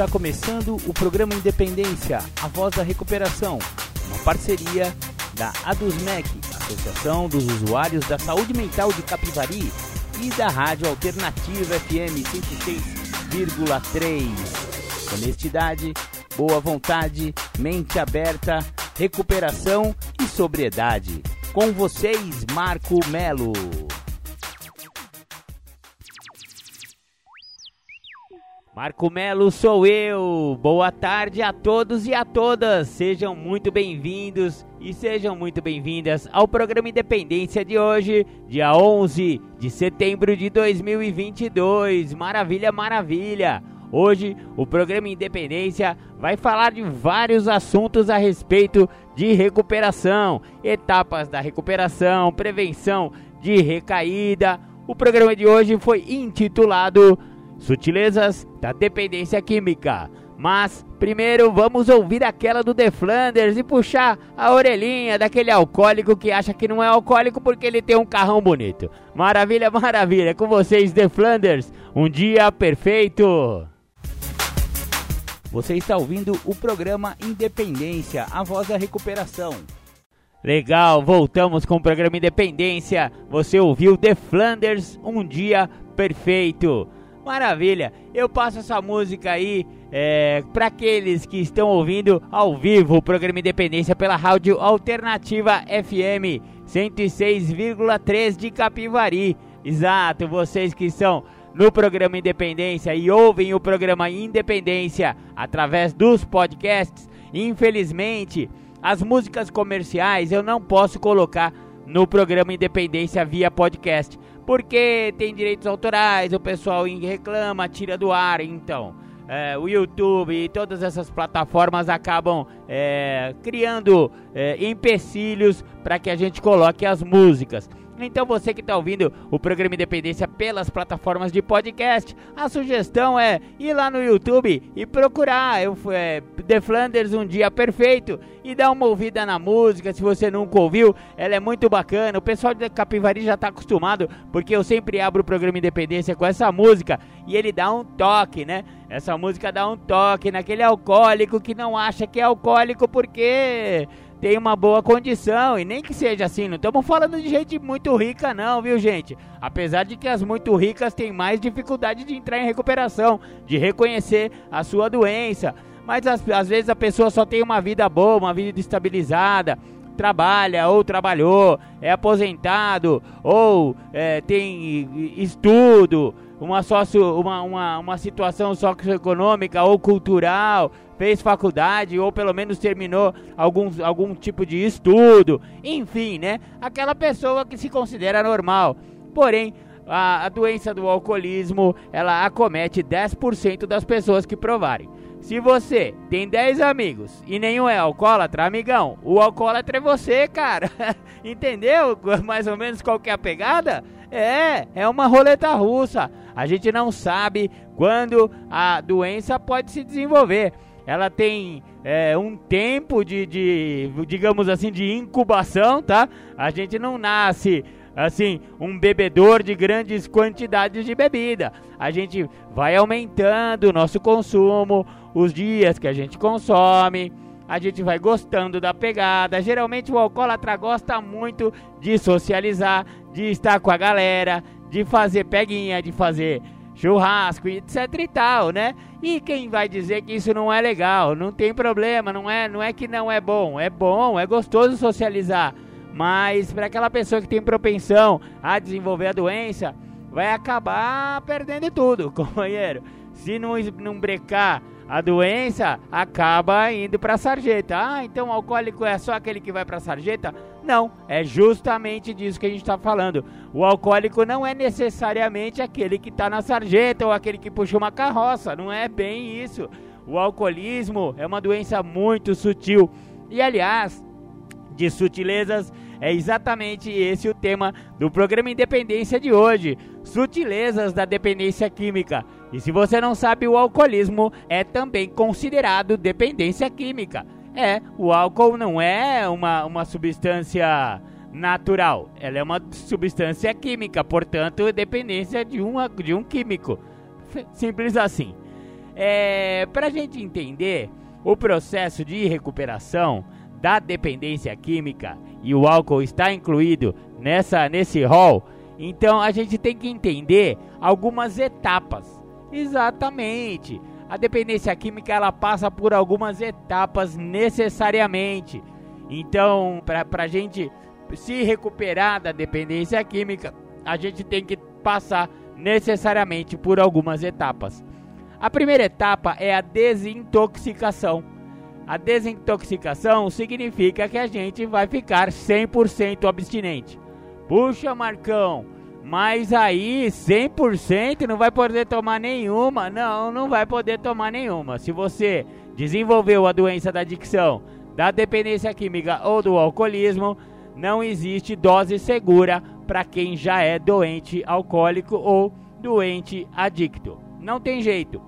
Está começando o programa Independência, a voz da recuperação, uma parceria da ADUSMEC, Associação dos Usuários da Saúde Mental de Capivari, e da Rádio Alternativa FM 106,3. Honestidade, boa vontade, mente aberta, recuperação e sobriedade. Com vocês, Marco Melo. Marco Melo sou eu. Boa tarde a todos e a todas. Sejam muito bem-vindos e sejam muito bem-vindas ao programa Independência de hoje, dia 11 de setembro de 2022. Maravilha, maravilha. Hoje o programa Independência vai falar de vários assuntos a respeito de recuperação, etapas da recuperação, prevenção de recaída. O programa de hoje foi intitulado Sutilezas da Dependência Química. Mas primeiro vamos ouvir aquela do The Flanders e puxar a orelhinha daquele alcoólico que acha que não é alcoólico porque ele tem um carrão bonito. Maravilha, maravilha. Com vocês, The Flanders. Um dia perfeito. Você está ouvindo o programa Independência, a voz da recuperação. Legal, voltamos com o programa Independência. Você ouviu The Flanders, um dia perfeito. Maravilha, eu passo essa música aí é, para aqueles que estão ouvindo ao vivo o programa Independência pela Rádio Alternativa FM 106,3 de Capivari. Exato, vocês que estão no programa Independência e ouvem o programa Independência através dos podcasts, infelizmente, as músicas comerciais eu não posso colocar no programa Independência via podcast porque tem direitos autorais, o pessoal reclama, tira do ar, então. É, o YouTube e todas essas plataformas acabam é, criando é, empecilhos para que a gente coloque as músicas. Então você que está ouvindo o programa Independência pelas plataformas de podcast, a sugestão é ir lá no YouTube e procurar eu, é, The Flanders Um Dia Perfeito e dar uma ouvida na música, se você nunca ouviu, ela é muito bacana. O pessoal de Capivari já está acostumado, porque eu sempre abro o programa Independência com essa música e ele dá um toque, né? Essa música dá um toque naquele alcoólico que não acha que é alcoólico porque tem uma boa condição e nem que seja assim, não estamos falando de gente muito rica não, viu gente? Apesar de que as muito ricas têm mais dificuldade de entrar em recuperação, de reconhecer a sua doença, mas às, às vezes a pessoa só tem uma vida boa, uma vida estabilizada, trabalha ou trabalhou, é aposentado ou é, tem estudo, uma, sócio, uma, uma, uma situação socioeconômica ou cultural, fez faculdade ou pelo menos terminou algum, algum tipo de estudo, enfim, né? Aquela pessoa que se considera normal. Porém, a, a doença do alcoolismo, ela acomete 10% das pessoas que provarem. Se você tem 10 amigos e nenhum é alcoólatra, amigão, o alcoólatra é você, cara. Entendeu mais ou menos qual que é a pegada? É, é uma roleta russa. A gente não sabe quando a doença pode se desenvolver. Ela tem é, um tempo de, de, digamos assim, de incubação, tá? A gente não nasce assim, um bebedor de grandes quantidades de bebida. A gente vai aumentando o nosso consumo, os dias que a gente consome, a gente vai gostando da pegada. Geralmente o alcoólatra gosta muito de socializar, de estar com a galera, de fazer peguinha, de fazer churrasco, etc e tal, né? E quem vai dizer que isso não é legal? Não tem problema, não é, não é que não é bom, é bom, é gostoso socializar. Mas para aquela pessoa que tem propensão a desenvolver a doença, vai acabar perdendo tudo, companheiro. Se não, não brecar a doença, acaba indo para a sarjeta. Ah, então o alcoólico é só aquele que vai para a sarjeta? Não, é justamente disso que a gente está falando. O alcoólico não é necessariamente aquele que está na sarjeta ou aquele que puxa uma carroça. Não é bem isso. O alcoolismo é uma doença muito sutil. E aliás, de sutilezas, é exatamente esse o tema do programa Independência de hoje: sutilezas da dependência química. E se você não sabe, o alcoolismo é também considerado dependência química. É, o álcool não é uma, uma substância natural, ela é uma substância química, portanto, dependência de, uma, de um químico. Simples assim. é, para a gente entender o processo de recuperação da dependência química e o álcool está incluído nessa nesse rol, então a gente tem que entender algumas etapas. Exatamente. A dependência química ela passa por algumas etapas necessariamente. Então, para a gente se recuperar da dependência química, a gente tem que passar necessariamente por algumas etapas. A primeira etapa é a desintoxicação. A desintoxicação significa que a gente vai ficar 100% abstinente. Puxa, Marcão, mas aí 100% não vai poder tomar nenhuma. Não, não vai poder tomar nenhuma. Se você desenvolveu a doença da adicção, da dependência química ou do alcoolismo, não existe dose segura para quem já é doente alcoólico ou doente adicto. Não tem jeito.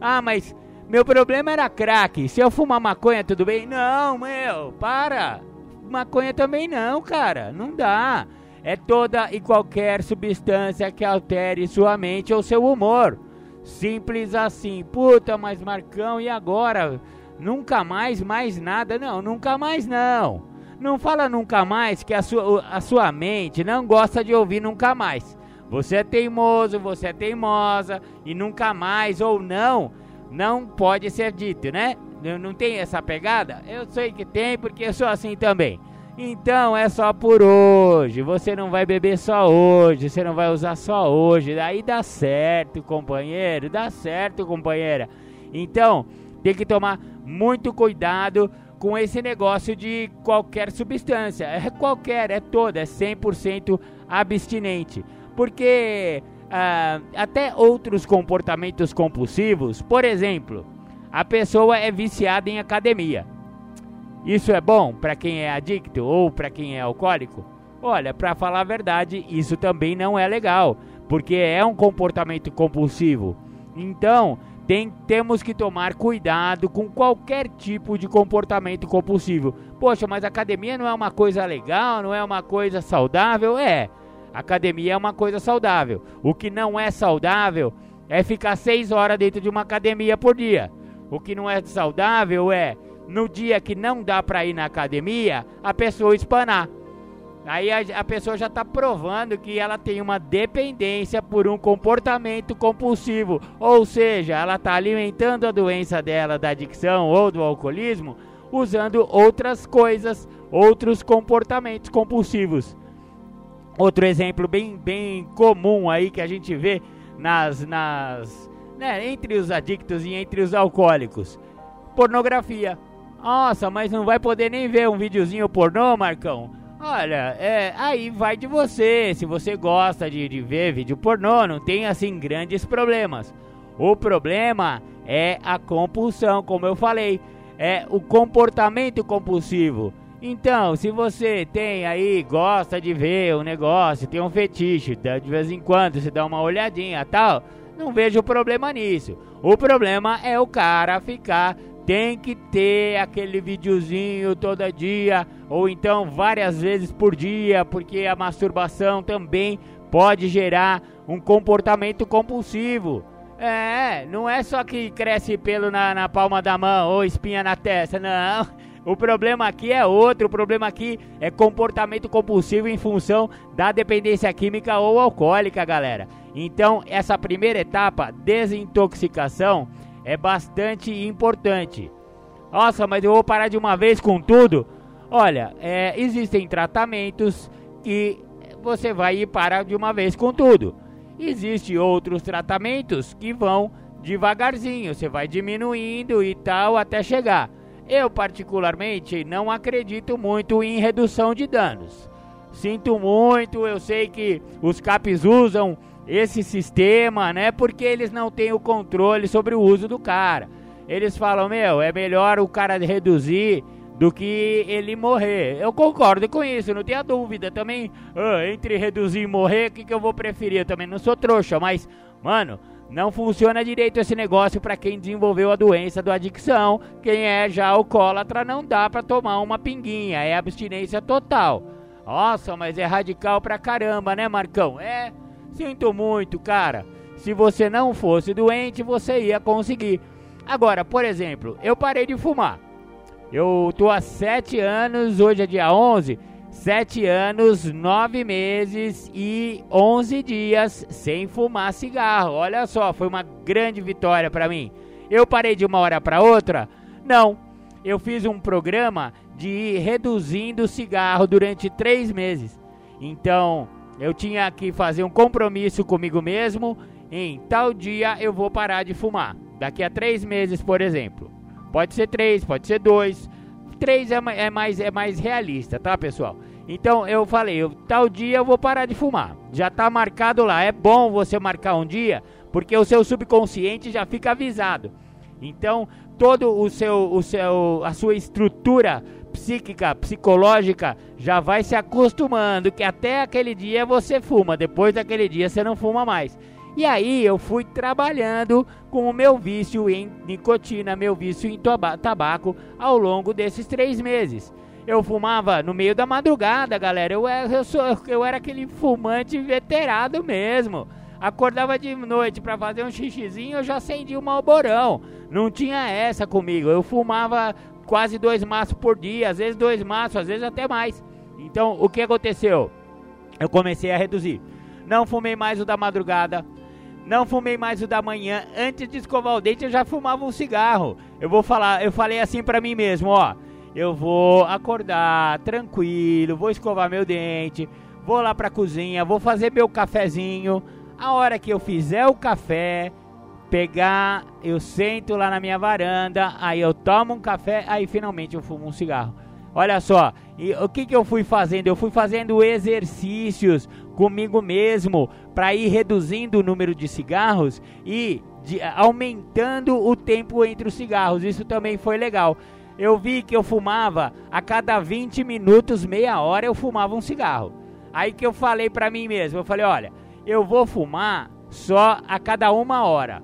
Ah, mas meu problema era crack. Se eu fumar maconha, tudo bem? Não, meu, para. Maconha também não, cara. Não dá. É toda e qualquer substância que altere sua mente ou seu humor. Simples assim. Puta, mas Marcão, e agora? Nunca mais, mais nada? Não, nunca mais não. Não fala nunca mais que a sua, a sua mente não gosta de ouvir nunca mais. Você é teimoso, você é teimosa e nunca mais ou não, não pode ser dito, né? Não tem essa pegada? Eu sei que tem porque eu sou assim também. Então é só por hoje. Você não vai beber só hoje, você não vai usar só hoje. Daí dá certo, companheiro, dá certo, companheira. Então, tem que tomar muito cuidado com esse negócio de qualquer substância. É qualquer, é toda, é 100% abstinente. Porque ah, até outros comportamentos compulsivos, por exemplo, a pessoa é viciada em academia. Isso é bom para quem é adicto ou para quem é alcoólico? Olha, para falar a verdade, isso também não é legal, porque é um comportamento compulsivo. Então, tem, temos que tomar cuidado com qualquer tipo de comportamento compulsivo. Poxa, mas academia não é uma coisa legal, não é uma coisa saudável? É, academia é uma coisa saudável. O que não é saudável é ficar seis horas dentro de uma academia por dia. O que não é saudável é, no dia que não dá para ir na academia, a pessoa espanar. Aí a, a pessoa já está provando que ela tem uma dependência por um comportamento compulsivo, ou seja, ela está alimentando a doença dela da adicção ou do alcoolismo usando outras coisas, outros comportamentos compulsivos. Outro exemplo bem, bem comum aí que a gente vê nas, nas né, entre os adictos e entre os alcoólicos, pornografia. Nossa, mas não vai poder nem ver um videozinho pornô, Marcão? Olha, é, aí vai de você. Se você gosta de, de ver vídeo pornô, não tem assim grandes problemas. O problema é a compulsão, como eu falei, é o comportamento compulsivo. Então, se você tem aí, gosta de ver um negócio, tem um fetiche, de vez em quando você dá uma olhadinha tal, não vejo problema nisso. O problema é o cara ficar tem que ter aquele videozinho todo dia ou então várias vezes por dia, porque a masturbação também pode gerar um comportamento compulsivo. É, não é só que cresce pelo na, na palma da mão ou espinha na testa, não. O problema aqui é outro, o problema aqui é comportamento compulsivo em função da dependência química ou alcoólica, galera. Então, essa primeira etapa, desintoxicação, é bastante importante. Nossa, mas eu vou parar de uma vez com tudo? Olha, é, existem tratamentos que você vai parar de uma vez com tudo. Existem outros tratamentos que vão devagarzinho, você vai diminuindo e tal até chegar. Eu particularmente não acredito muito em redução de danos. Sinto muito, eu sei que os CAPs usam esse sistema, né? Porque eles não têm o controle sobre o uso do cara. Eles falam, meu, é melhor o cara reduzir do que ele morrer. Eu concordo com isso, não tenha dúvida. Também, uh, entre reduzir e morrer, o que, que eu vou preferir? Eu também não sou trouxa, mas, mano, não funciona direito esse negócio para quem desenvolveu a doença do adicção. Quem é já alcoólatra não dá para tomar uma pinguinha, é abstinência total. Nossa, mas é radical pra caramba, né, Marcão? É, Sinto muito, cara. Se você não fosse doente, você ia conseguir. Agora, por exemplo, eu parei de fumar. Eu tô há 7 anos, hoje é dia 11, 7 anos, 9 meses e 11 dias sem fumar cigarro. Olha só, foi uma grande vitória para mim. Eu parei de uma hora para outra? Não. Eu fiz um programa de ir reduzindo o cigarro durante 3 meses. Então, eu tinha que fazer um compromisso comigo mesmo. Em tal dia eu vou parar de fumar. Daqui a 3 meses, por exemplo. Pode ser três, pode ser dois. Três é, é, mais, é mais realista, tá, pessoal? Então eu falei, eu, tal dia eu vou parar de fumar. Já tá marcado lá. É bom você marcar um dia, porque o seu subconsciente já fica avisado. Então, todo o seu, o seu, a sua estrutura psíquica, psicológica, já vai se acostumando que até aquele dia você fuma, depois daquele dia você não fuma mais. E aí eu fui trabalhando com o meu vício em nicotina, meu vício em tabaco ao longo desses três meses. Eu fumava no meio da madrugada, galera. Eu, eu, sou, eu era aquele fumante veterado mesmo. Acordava de noite para fazer um xixizinho, eu já acendia um malborão. Não tinha essa comigo. Eu fumava quase dois maços por dia, às vezes dois maços, às vezes até mais. Então, o que aconteceu? Eu comecei a reduzir. Não fumei mais o da madrugada, não fumei mais o da manhã. Antes de escovar o dente, eu já fumava um cigarro. Eu vou falar, eu falei assim para mim mesmo, ó. Eu vou acordar tranquilo, vou escovar meu dente, vou lá pra cozinha, vou fazer meu cafezinho. A hora que eu fizer o café, pegar, eu sento lá na minha varanda, aí eu tomo um café, aí finalmente eu fumo um cigarro. Olha só, e o que, que eu fui fazendo? Eu fui fazendo exercícios comigo mesmo para ir reduzindo o número de cigarros e de, aumentando o tempo entre os cigarros. Isso também foi legal. Eu vi que eu fumava a cada 20 minutos, meia hora, eu fumava um cigarro. Aí que eu falei para mim mesmo, eu falei, olha, eu vou fumar só a cada uma hora.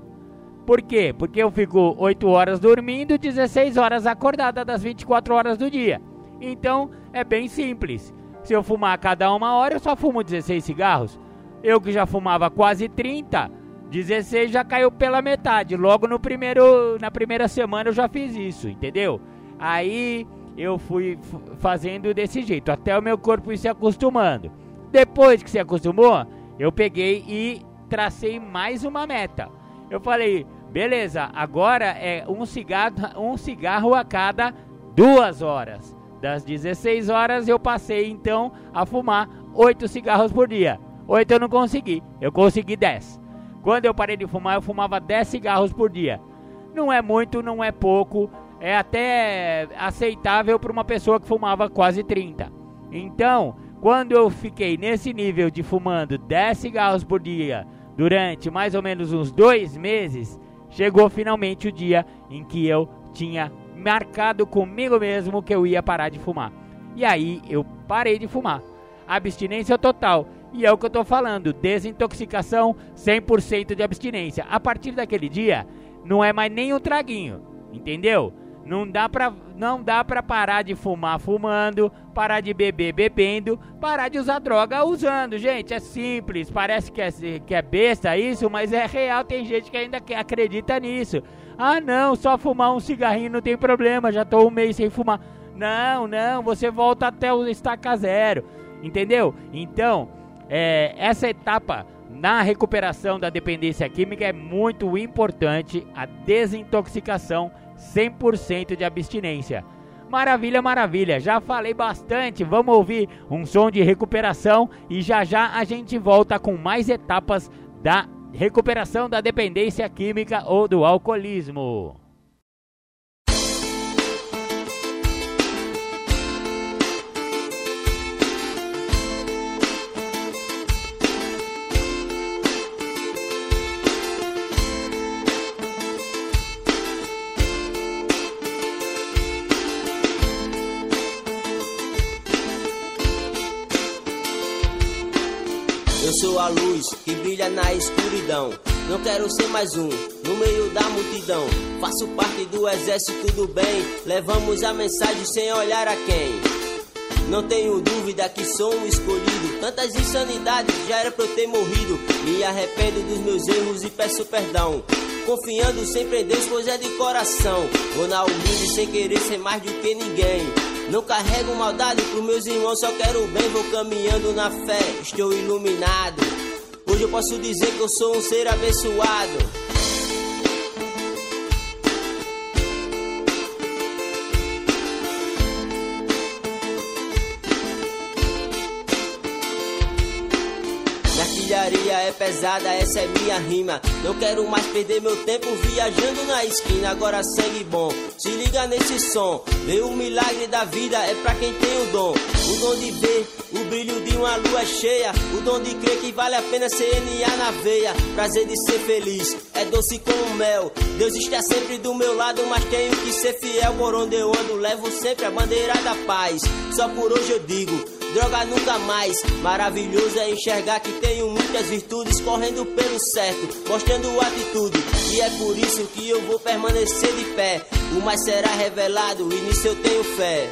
Por quê? Porque eu fico 8 horas dormindo, 16 horas acordada das 24 horas do dia. Então é bem simples. Se eu fumar a cada uma hora, eu só fumo 16 cigarros. Eu que já fumava quase 30, 16 já caiu pela metade. Logo no primeiro, na primeira semana eu já fiz isso, entendeu? Aí eu fui fazendo desse jeito, até o meu corpo ir se acostumando. Depois que se acostumou, eu peguei e tracei mais uma meta. Eu falei, beleza, agora é um cigarro, um cigarro a cada duas horas. Das 16 horas eu passei então a fumar 8 cigarros por dia. 8 eu não consegui, eu consegui 10. Quando eu parei de fumar, eu fumava 10 cigarros por dia. Não é muito, não é pouco, é até aceitável para uma pessoa que fumava quase 30. Então, quando eu fiquei nesse nível de fumando 10 cigarros por dia durante mais ou menos uns dois meses, chegou finalmente o dia em que eu tinha marcado comigo mesmo que eu ia parar de fumar. E aí eu parei de fumar. Abstinência total. E é o que eu tô falando, desintoxicação 100% de abstinência. A partir daquele dia, não é mais nem um traguinho, entendeu? Não dá pra, não dá parar de fumar fumando, parar de beber bebendo, parar de usar droga usando. Gente, é simples, parece que é, que é besta isso, mas é real. Tem gente que ainda acredita nisso. Ah, não, só fumar um cigarrinho não tem problema, já tô um mês sem fumar. Não, não, você volta até o estaca zero, entendeu? Então, é, essa etapa na recuperação da dependência química é muito importante, a desintoxicação 100% de abstinência. Maravilha, maravilha. Já falei bastante. Vamos ouvir um som de recuperação e já já a gente volta com mais etapas da recuperação da dependência química ou do alcoolismo. Sou a luz que brilha na escuridão. Não quero ser mais um no meio da multidão. Faço parte do exército do bem. Levamos a mensagem sem olhar a quem. Não tenho dúvida que sou um escolhido. Tantas insanidades já era pra eu ter morrido. Me arrependo dos meus erros e peço perdão. Confiando sempre em Deus, pois é de coração. Vou na humilde sem querer ser mais do que ninguém. Não carrego maldade pros meus irmãos, só quero bem. Vou caminhando na fé, estou iluminado. Hoje eu posso dizer que eu sou um ser abençoado. É pesada, essa é minha rima. Não quero mais perder meu tempo viajando na esquina. Agora sangue bom, se liga nesse som. Vê o milagre da vida é pra quem tem o dom. O dom de ver o brilho de uma lua cheia. O dom de crer que vale a pena CNA na veia. Prazer de ser feliz, é doce como mel. Deus está sempre do meu lado, mas tenho que ser fiel. Por onde eu ando, levo sempre a bandeira da paz. Só por hoje eu digo droga nunca mais. Maravilhoso é enxergar que tenho muitas virtudes correndo pelo certo, mostrando atitude. E é por isso que eu vou permanecer de pé. O mais será revelado e nisso eu tenho fé.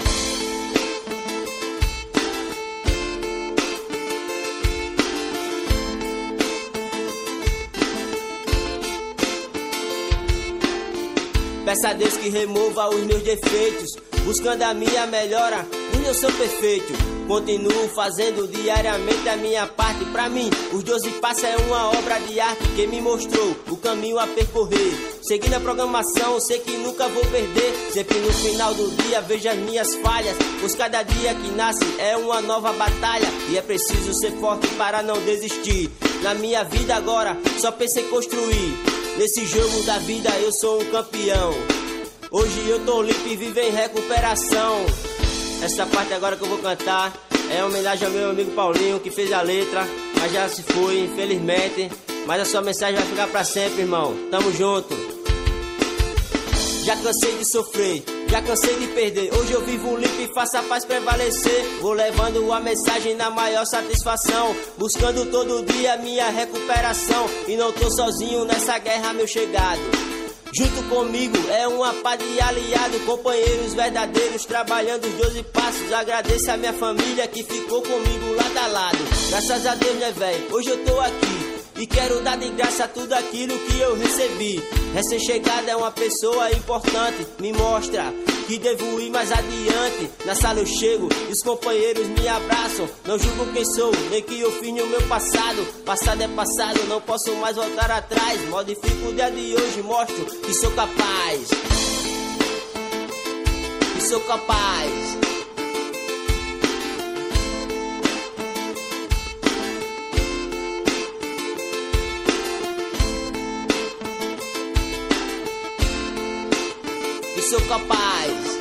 Peça a Deus que remova os meus defeitos, buscando a minha melhora. Onde eu sou perfeito, Continuo fazendo diariamente a minha parte. Pra mim, os 12 passos é uma obra de arte que me mostrou o caminho a percorrer. Seguindo a programação, sei que nunca vou perder. Sempre no final do dia vejo as minhas falhas. Pois cada dia que nasce é uma nova batalha. E é preciso ser forte para não desistir. Na minha vida agora, só pensei construir. Nesse jogo da vida eu sou um campeão. Hoje eu tô limpo e vivo em recuperação. Essa parte agora que eu vou cantar é homenagem ao meu amigo Paulinho que fez a letra, mas já se foi, infelizmente. Mas a sua mensagem vai ficar para sempre, irmão. Tamo junto. Já cansei de sofrer, já cansei de perder. Hoje eu vivo limpo e faço a paz prevalecer. Vou levando a mensagem na maior satisfação. Buscando todo dia minha recuperação. E não tô sozinho nessa guerra, meu chegado. Junto comigo é uma pá de aliado, companheiros verdadeiros, trabalhando os 12 passos. Agradeço a minha família que ficou comigo lado a lado. Graças a Deus, né, velho? Hoje eu tô aqui. E quero dar de graça tudo aquilo que eu recebi. Recém-chegada é uma pessoa importante, me mostra que devo ir mais adiante. Na sala eu chego e os companheiros me abraçam. Não julgo quem sou, nem que eu fiz no meu passado. Passado é passado, não posso mais voltar atrás. Modifico o dia de hoje, mostro que sou capaz. Que sou capaz. Sou capaz.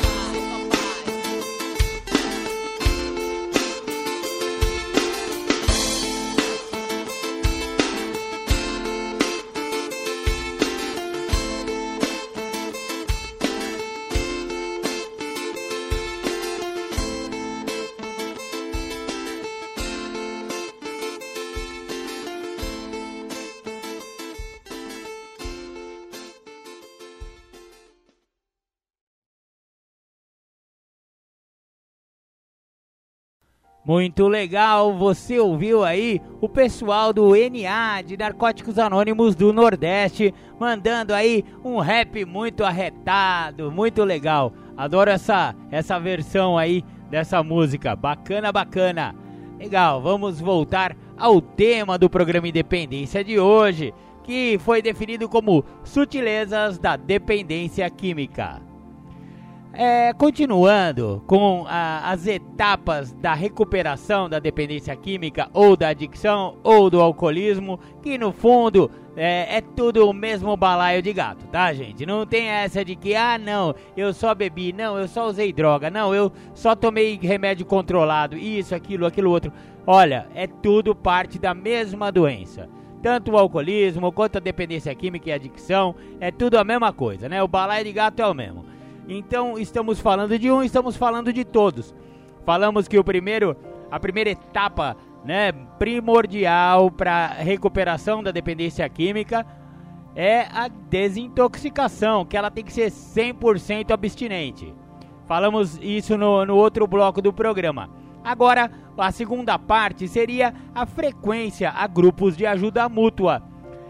Muito legal, você ouviu aí o pessoal do NA de Narcóticos Anônimos do Nordeste mandando aí um rap muito arretado, muito legal. Adoro essa essa versão aí dessa música, bacana, bacana. Legal, vamos voltar ao tema do programa Independência de hoje, que foi definido como Sutilezas da Dependência Química. É, continuando com a, as etapas da recuperação da dependência química ou da adicção ou do alcoolismo, que no fundo é, é, tudo o mesmo balaio de gato, tá, gente? Não tem essa de que, ah, não, eu só bebi, não, eu só usei droga, não, eu só tomei remédio controlado, isso, aquilo, aquilo outro. Olha, é tudo parte da mesma doença. Tanto o alcoolismo quanto a dependência química e a adicção, é tudo a mesma coisa, né? O balaio de gato é o mesmo. Então estamos falando de um, estamos falando de todos. Falamos que o primeiro, a primeira etapa, né, primordial para recuperação da dependência química é a desintoxicação, que ela tem que ser 100% abstinente. Falamos isso no, no outro bloco do programa. Agora, a segunda parte seria a frequência a grupos de ajuda mútua.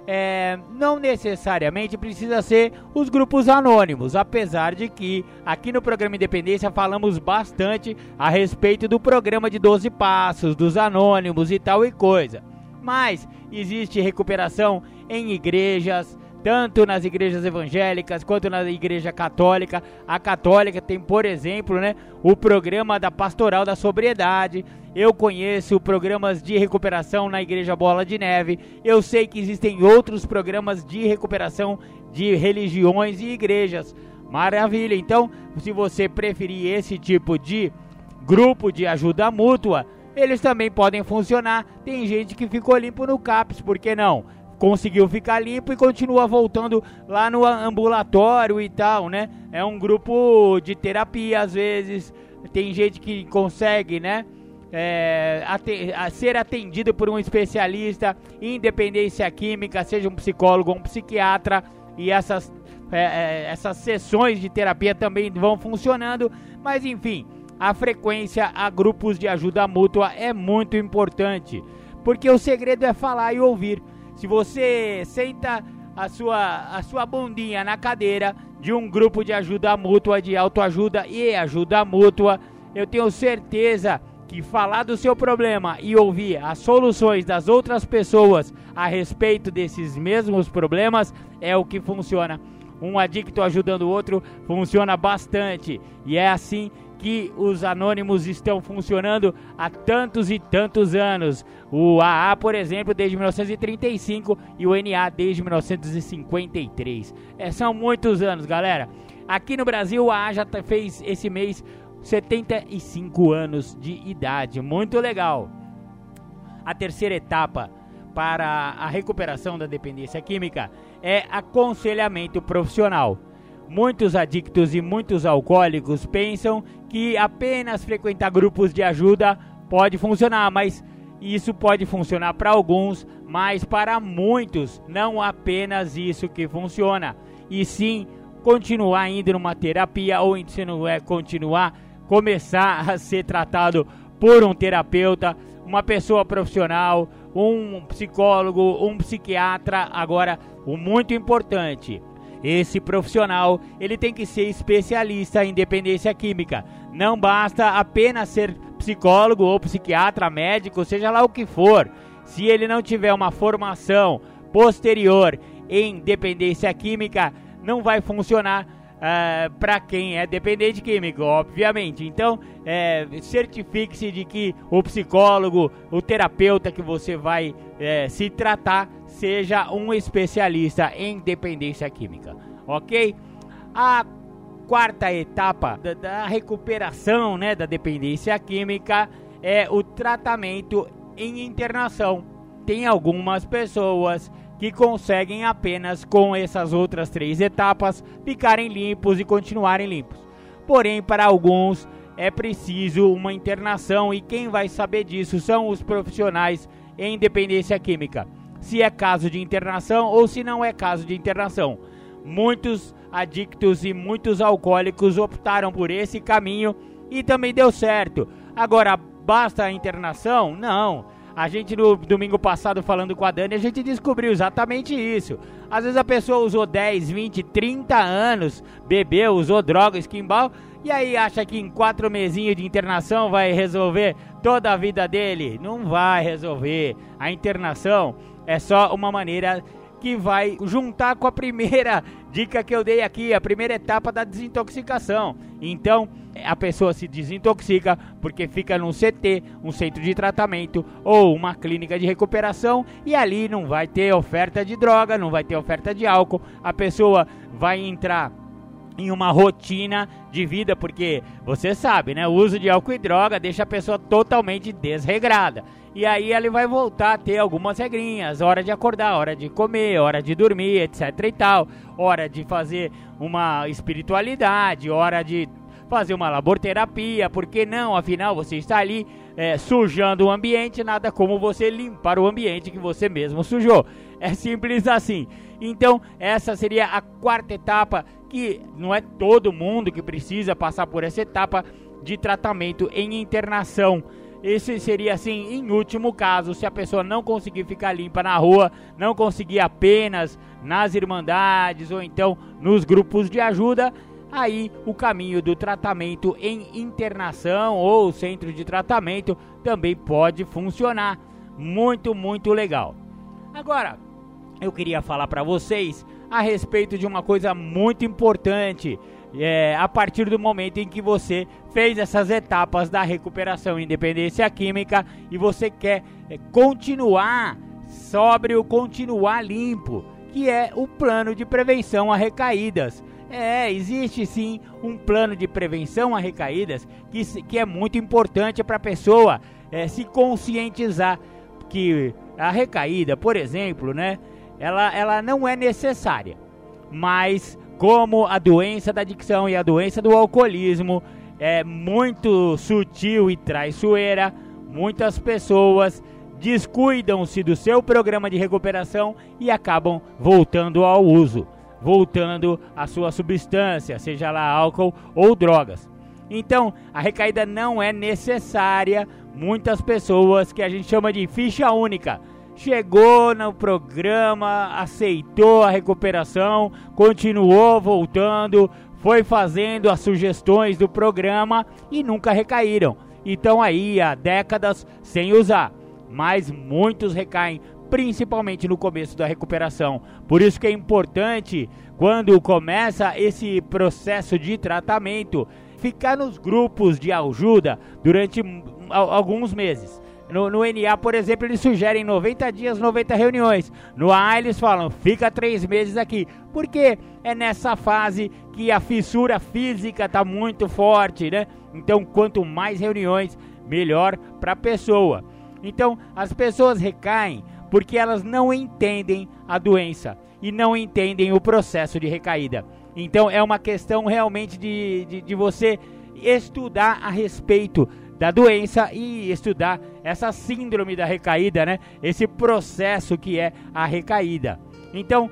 É, não necessariamente precisa ser os grupos anônimos, apesar de que aqui no programa Independência falamos bastante a respeito do programa de 12 passos, dos anônimos e tal e coisa. Mas existe recuperação em igrejas, tanto nas igrejas evangélicas quanto na igreja católica. A católica tem, por exemplo, né, o programa da Pastoral da Sobriedade. Eu conheço programas de recuperação na igreja Bola de Neve. Eu sei que existem outros programas de recuperação de religiões e igrejas. Maravilha. Então, se você preferir esse tipo de grupo de ajuda mútua, eles também podem funcionar. Tem gente que ficou limpo no CAPS, por que não? Conseguiu ficar limpo e continua voltando lá no ambulatório e tal, né? É um grupo de terapia às vezes. Tem gente que consegue, né? É, a ser atendido por um especialista em independência química, seja um psicólogo ou um psiquiatra, e essas, é, é, essas sessões de terapia também vão funcionando, mas enfim, a frequência a grupos de ajuda mútua é muito importante, porque o segredo é falar e ouvir. Se você senta a sua, a sua bundinha na cadeira de um grupo de ajuda mútua, de autoajuda e ajuda mútua, eu tenho certeza que falar do seu problema e ouvir as soluções das outras pessoas a respeito desses mesmos problemas é o que funciona. Um adicto ajudando o outro funciona bastante e é assim que os anônimos estão funcionando há tantos e tantos anos. O AA, por exemplo, desde 1935 e o NA desde 1953. É, são muitos anos, galera. Aqui no Brasil, o AA já tá, fez esse mês 75 anos de idade. Muito legal. A terceira etapa para a recuperação da dependência química é aconselhamento profissional. Muitos adictos e muitos alcoólicos pensam que apenas frequentar grupos de ajuda pode funcionar, mas isso pode funcionar para alguns, mas para muitos não apenas isso que funciona, e sim continuar indo numa terapia ou se não é continuar começar a ser tratado por um terapeuta, uma pessoa profissional, um psicólogo, um psiquiatra. Agora, o muito importante, esse profissional, ele tem que ser especialista em dependência química. Não basta apenas ser psicólogo ou psiquiatra, médico, seja lá o que for. Se ele não tiver uma formação posterior em dependência química, não vai funcionar uh, ah, para quem é dependente químico, obviamente. Então, é, certifique-se de que o psicólogo, o terapeuta que você vai é, se tratar, seja um especialista em dependência química, ok? A quarta etapa da, da recuperação né, da dependência química é o tratamento em internação. Tem algumas pessoas que conseguem apenas com essas outras três etapas ficarem limpos e continuarem limpos. Porém, para alguns é preciso uma internação e quem vai saber disso são os profissionais em dependência química. Se é caso de internação ou se não é caso de internação. Muitos adictos e muitos alcoólicos optaram por esse caminho e também deu certo. Agora, basta a internação? Não a gente no domingo passado falando com a Dani, a gente descobriu exatamente isso. Às vezes a pessoa usou 10, 20, 30 anos, bebeu, usou droga, esquimbal, e aí acha que em quatro mesinhos de internação vai resolver toda a vida dele. Não vai resolver. A internação é só uma maneira que vai juntar com a primeira dica que eu dei aqui, a primeira etapa da desintoxicação. Então, a pessoa se desintoxica porque fica num CT, um centro de tratamento ou uma clínica de recuperação e ali não vai ter oferta de droga, não vai ter oferta de álcool. A pessoa vai entrar em uma rotina de vida, porque você sabe, né? O uso de álcool e droga deixa a pessoa totalmente desregrada. E aí ele vai voltar a ter algumas regrinhas, hora de acordar, hora de comer, hora de dormir, etc e tal, hora de fazer uma espiritualidade, hora de fazer uma laborterapia, porque não? Afinal, você está ali é, sujando o ambiente, nada como você limpar o ambiente que você mesmo sujou. É simples assim. Então, essa seria a quarta etapa, que não é todo mundo que precisa passar por essa etapa de tratamento em internação. Esse seria assim, em último caso, se a pessoa não conseguir ficar limpa na rua, não conseguir apenas nas irmandades ou então nos grupos de ajuda, aí o caminho do tratamento em internação ou centro de tratamento também pode funcionar. Muito, muito legal. Agora, eu queria falar para vocês a respeito de uma coisa muito importante. É, a partir do momento em que você fez essas etapas da recuperação independência química e você quer é, continuar sóbrio, continuar limpo, que é o plano de prevenção a recaídas. É, existe sim um plano de prevenção a recaídas que, que é muito importante para a pessoa é, se conscientizar que a recaída, por exemplo, né, ela, ela não é necessária, mas como a doença da adicção e a doença do alcoolismo é muito sutil e traiçoeira, muitas pessoas descuidam-se do seu programa de recuperação e acabam voltando ao uso voltando à sua substância, seja lá álcool ou drogas. Então, a recaída não é necessária. Muitas pessoas que a gente chama de ficha única chegou no programa, aceitou a recuperação, continuou voltando, foi fazendo as sugestões do programa e nunca recaíram. Então aí há décadas sem usar, mas muitos recaem principalmente no começo da recuperação. Por isso que é importante, quando começa esse processo de tratamento, ficar nos grupos de ajuda durante alguns meses. No, no, NA, por exemplo, eles sugerem 90 dias, 90 reuniões. No A, eles falam, fica três meses aqui. Porque é nessa fase que a fissura física está muito forte, né? Então, quanto mais reuniões, melhor para a pessoa. Então, as pessoas recaem porque elas não entendem a doença e não entendem o processo de recaída. Então é uma questão realmente de, de, de você estudar a respeito da doença e estudar essa síndrome da recaída, né? Esse processo que é a recaída. Então,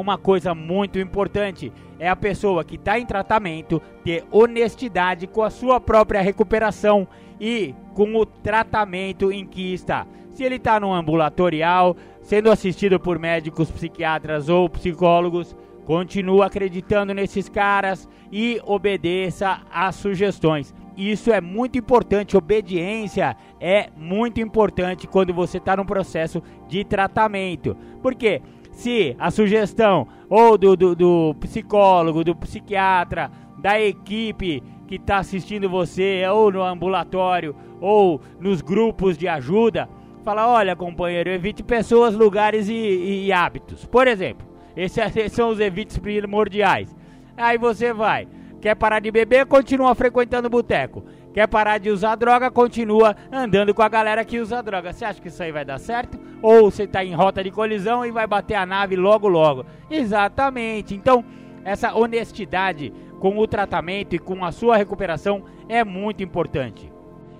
uma coisa muito importante é a pessoa que está em tratamento ter honestidade com a sua própria recuperação e com o tratamento em que está. Se ele está no ambulatorial, sendo assistido por médicos, psiquiatras ou psicólogos, continue acreditando nesses caras e obedeça às sugestões. Isso é muito importante, obediência é muito importante quando você está no processo de tratamento. Porque se a sugestão ou do, do, do psicólogo, do psiquiatra, da equipe que está assistindo você, ou no ambulatório, ou nos grupos de ajuda, Fala, olha, companheiro, evite pessoas, lugares e, e, e hábitos. Por exemplo, esses, esses são os evites primordiais. Aí você vai. Quer parar de beber, continua frequentando boteco. Quer parar de usar droga, continua andando com a galera que usa droga. Você acha que isso aí vai dar certo? Ou você está em rota de colisão e vai bater a nave logo logo? Exatamente. Então, essa honestidade com o tratamento e com a sua recuperação é muito importante.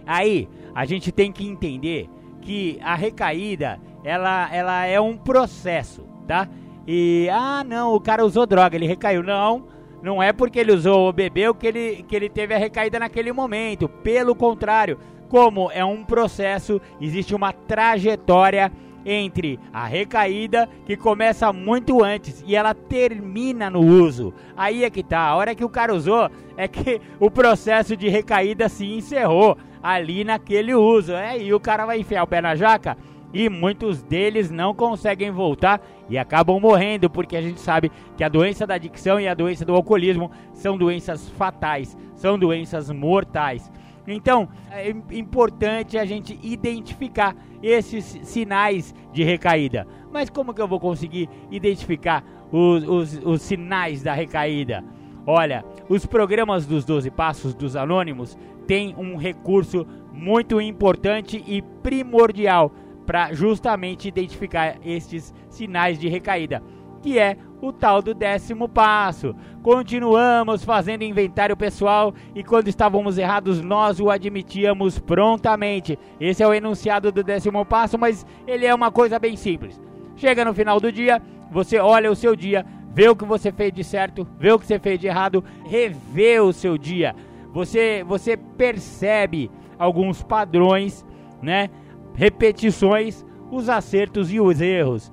Aí, a gente tem que entender que a recaída ela, ela é um processo, tá? E ah, não, o cara usou droga, ele recaiu. Não, não é porque ele usou ou bebeu que ele, que ele teve a recaída naquele momento. Pelo contrário, como é um processo, existe uma trajetória entre a recaída, que começa muito antes, e ela termina no uso. Aí é que tá, a hora que o cara usou, é que o processo de recaída se encerrou ali naquele uso. É, e o cara vai enfiar o pé na jaca e muitos deles não conseguem voltar e acabam morrendo, porque a gente sabe que a doença da adicção e a doença do alcoolismo são doenças fatais, são doenças mortais. Então, é importante a gente identificar esses sinais de recaída. Mas como que eu vou conseguir identificar os, os, os sinais da recaída? Olha, os programas dos 12 Passos dos Anônimos têm um recurso muito importante e primordial para justamente identificar estes sinais de recaída, que é o tal do décimo passo. Continuamos fazendo inventário pessoal e quando estávamos errados nós o admitíamos prontamente. Esse é o enunciado do décimo passo, mas ele é uma coisa bem simples. Chega no final do dia, você olha o seu dia, vê o que você fez de certo, vê o que você fez de errado, revê o seu dia. Você, você percebe alguns padrões, né? Repetições, os acertos e os erros.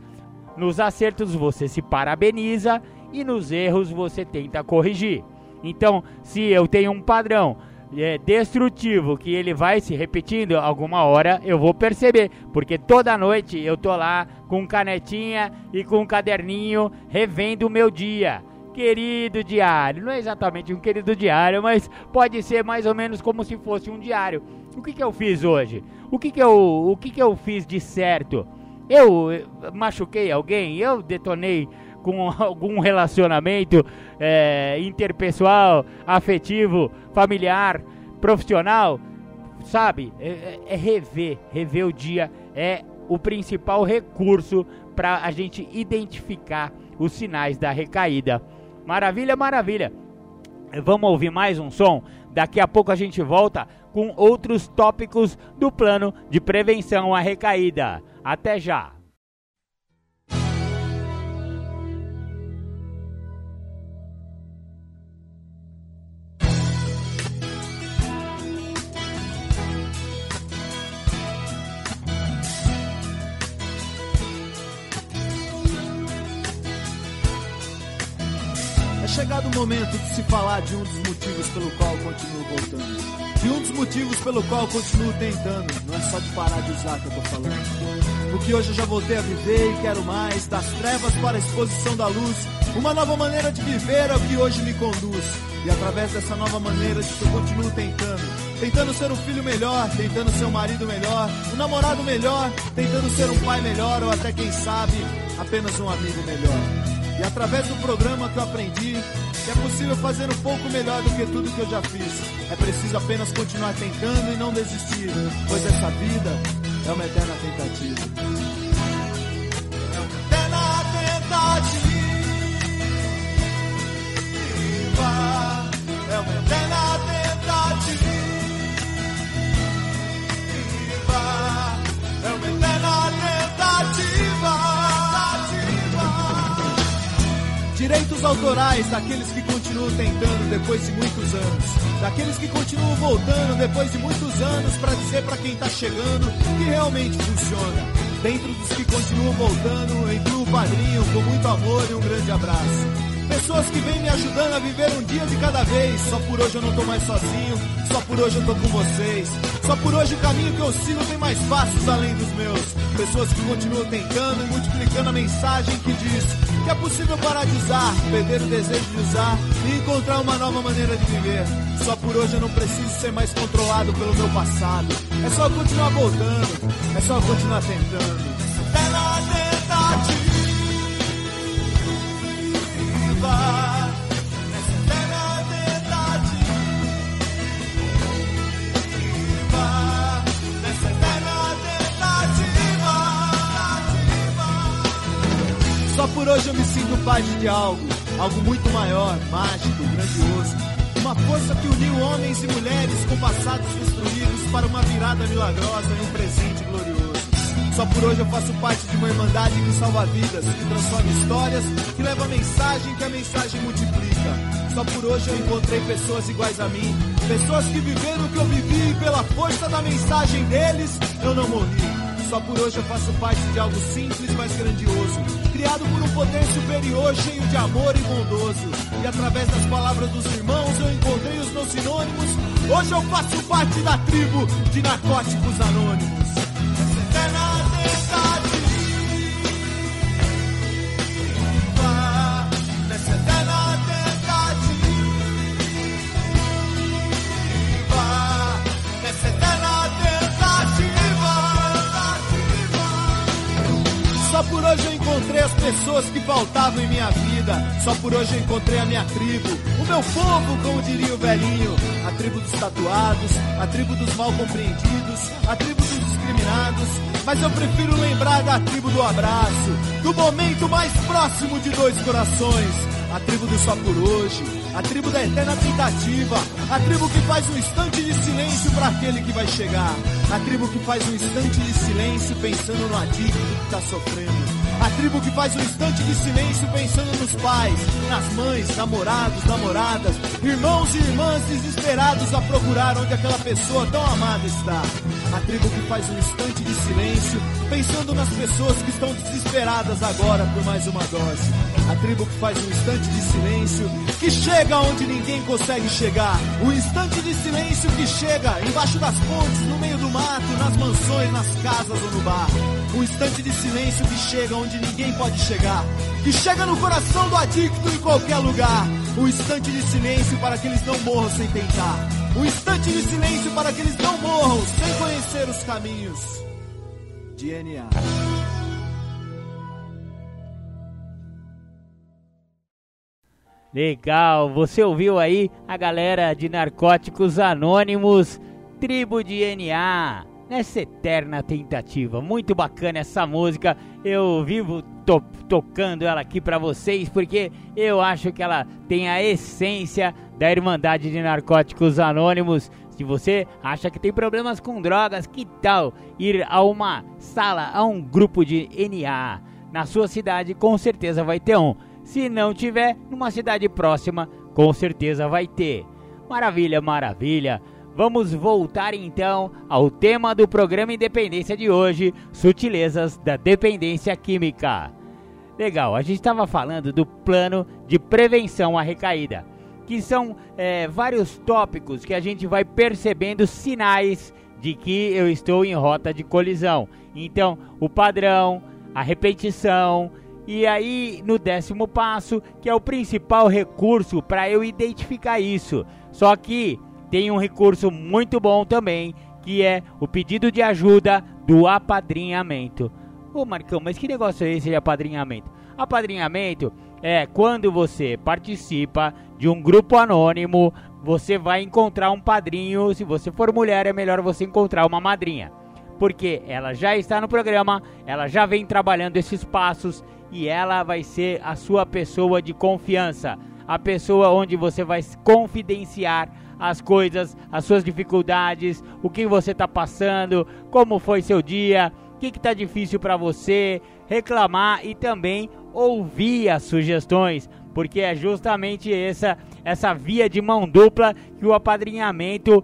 Nos acertos você se parabeniza e nos erros você tenta corrigir. Então, se eu tenho um padrão é, destrutivo que ele vai se repetindo, alguma hora eu vou perceber, porque toda noite eu tô lá com canetinha e com um caderninho revendo o meu dia. Querido diário, não é exatamente um querido diário, mas pode ser mais ou menos como se fosse um diário. O que, que eu fiz hoje? O que, que, eu, o que, que eu fiz de certo? Eu machuquei alguém? Eu detonei com algum relacionamento é, interpessoal, afetivo, familiar, profissional, sabe? É, é, é, rever, rever o dia é o principal recurso para a gente identificar os sinais da recaída. Maravilha, maravilha. Vamos ouvir mais um som? Daqui a pouco a gente volta com outros tópicos do plano de prevenção à recaída. Até já! chegado o momento de se falar de um dos motivos pelo qual continuo voltando. De um dos motivos pelo qual continuo tentando. Não é só de parar de usar que eu tô falando. Porque hoje eu já voltei a viver e quero mais. Das trevas para a exposição da luz. Uma nova maneira de viver é o que hoje me conduz. E através dessa nova maneira de que eu continuo tentando. Tentando ser um filho melhor, tentando ser um marido melhor, um namorado melhor, tentando ser um pai melhor ou até quem sabe, apenas um amigo melhor. E através do programa que eu aprendi que é possível fazer um pouco melhor do que tudo que eu já fiz. É preciso apenas continuar tentando e não desistir, pois essa vida é uma eterna tentativa. É uma eterna tentativa. É uma eterna tentativa. É uma eterna tentativa. Direitos autorais daqueles que tentando depois de muitos anos. Daqueles que continuam voltando depois de muitos anos para dizer para quem tá chegando que realmente funciona. Dentro dos que continuam voltando, incluo o padrinho com muito amor e um grande abraço. Pessoas que vêm me ajudando a viver um dia de cada vez. Só por hoje eu não tô mais sozinho, só por hoje eu tô com vocês. Só por hoje o caminho que eu sigo tem mais passos além dos meus. Pessoas que continuam tentando e multiplicando a mensagem que diz que é possível parar de usar, perder o desejo de usar e encontrar uma nova maneira de viver. Só por hoje eu não preciso ser mais controlado pelo meu passado. É só continuar voltando, é só continuar tentando. Hoje eu me sinto parte de algo, algo muito maior, mágico, grandioso. Uma força que uniu homens e mulheres com passados destruídos para uma virada milagrosa e um presente glorioso. Só por hoje eu faço parte de uma irmandade que salva vidas, que transforma histórias, que leva mensagem que a mensagem multiplica. Só por hoje eu encontrei pessoas iguais a mim, pessoas que viveram o que eu vivi e pela força da mensagem deles eu não morri. Só por hoje eu faço parte de algo simples, mas grandioso. Criado por um poder superior, cheio de amor e bondoso. E através das palavras dos irmãos eu encontrei os meus sinônimos. Hoje eu faço parte da tribo de narcóticos anônimos. Hoje eu encontrei as pessoas que faltavam em minha vida. Só por hoje eu encontrei a minha tribo. O meu povo, como diria o velhinho. A tribo dos tatuados, a tribo dos mal compreendidos, a tribo dos discriminados. Mas eu prefiro lembrar da tribo do abraço, do momento mais próximo de dois corações. A tribo do só por hoje, a tribo da eterna tentativa, a tribo que faz um instante de silêncio para aquele que vai chegar, a tribo que faz um instante de silêncio pensando no adicto que está sofrendo, A tribo que faz um instante de silêncio pensando nos pais, nas mães, namorados, namoradas, irmãos e irmãs desesperados a procurar onde aquela pessoa tão amada está. A tribo que faz um instante de silêncio pensando nas pessoas que estão desesperadas agora por mais uma dose. A tribo que faz um instante de silêncio que chega onde ninguém consegue chegar. O instante de silêncio que chega embaixo das pontes, no meio do mato, nas mansões, nas casas ou no bar. Um instante de silêncio que chega onde ninguém pode chegar. Que chega no coração do adicto em qualquer lugar. Um instante de silêncio para que eles não morram sem tentar. Um instante de silêncio para que eles não morram sem conhecer os caminhos. DNA. Legal, você ouviu aí a galera de Narcóticos Anônimos, Tribo de NA, nessa eterna tentativa. Muito bacana essa música, eu vivo to tocando ela aqui para vocês porque eu acho que ela tem a essência da Irmandade de Narcóticos Anônimos. Se você acha que tem problemas com drogas, que tal ir a uma sala, a um grupo de NA? Na sua cidade, com certeza vai ter um. Se não tiver, numa cidade próxima, com certeza vai ter. Maravilha, maravilha. Vamos voltar então ao tema do programa Independência de hoje: sutilezas da dependência química. Legal, a gente estava falando do plano de prevenção à recaída, que são é, vários tópicos que a gente vai percebendo sinais de que eu estou em rota de colisão. Então, o padrão, a repetição, e aí, no décimo passo, que é o principal recurso para eu identificar isso. Só que tem um recurso muito bom também, que é o pedido de ajuda do apadrinhamento. Ô Marcão, mas que negócio é esse de apadrinhamento? Apadrinhamento é quando você participa de um grupo anônimo, você vai encontrar um padrinho. Se você for mulher, é melhor você encontrar uma madrinha. Porque ela já está no programa, ela já vem trabalhando esses passos e ela vai ser a sua pessoa de confiança, a pessoa onde você vai confidenciar as coisas, as suas dificuldades, o que você está passando, como foi seu dia, o que está difícil para você, reclamar e também ouvir as sugestões, porque é justamente essa essa via de mão dupla que o apadrinhamento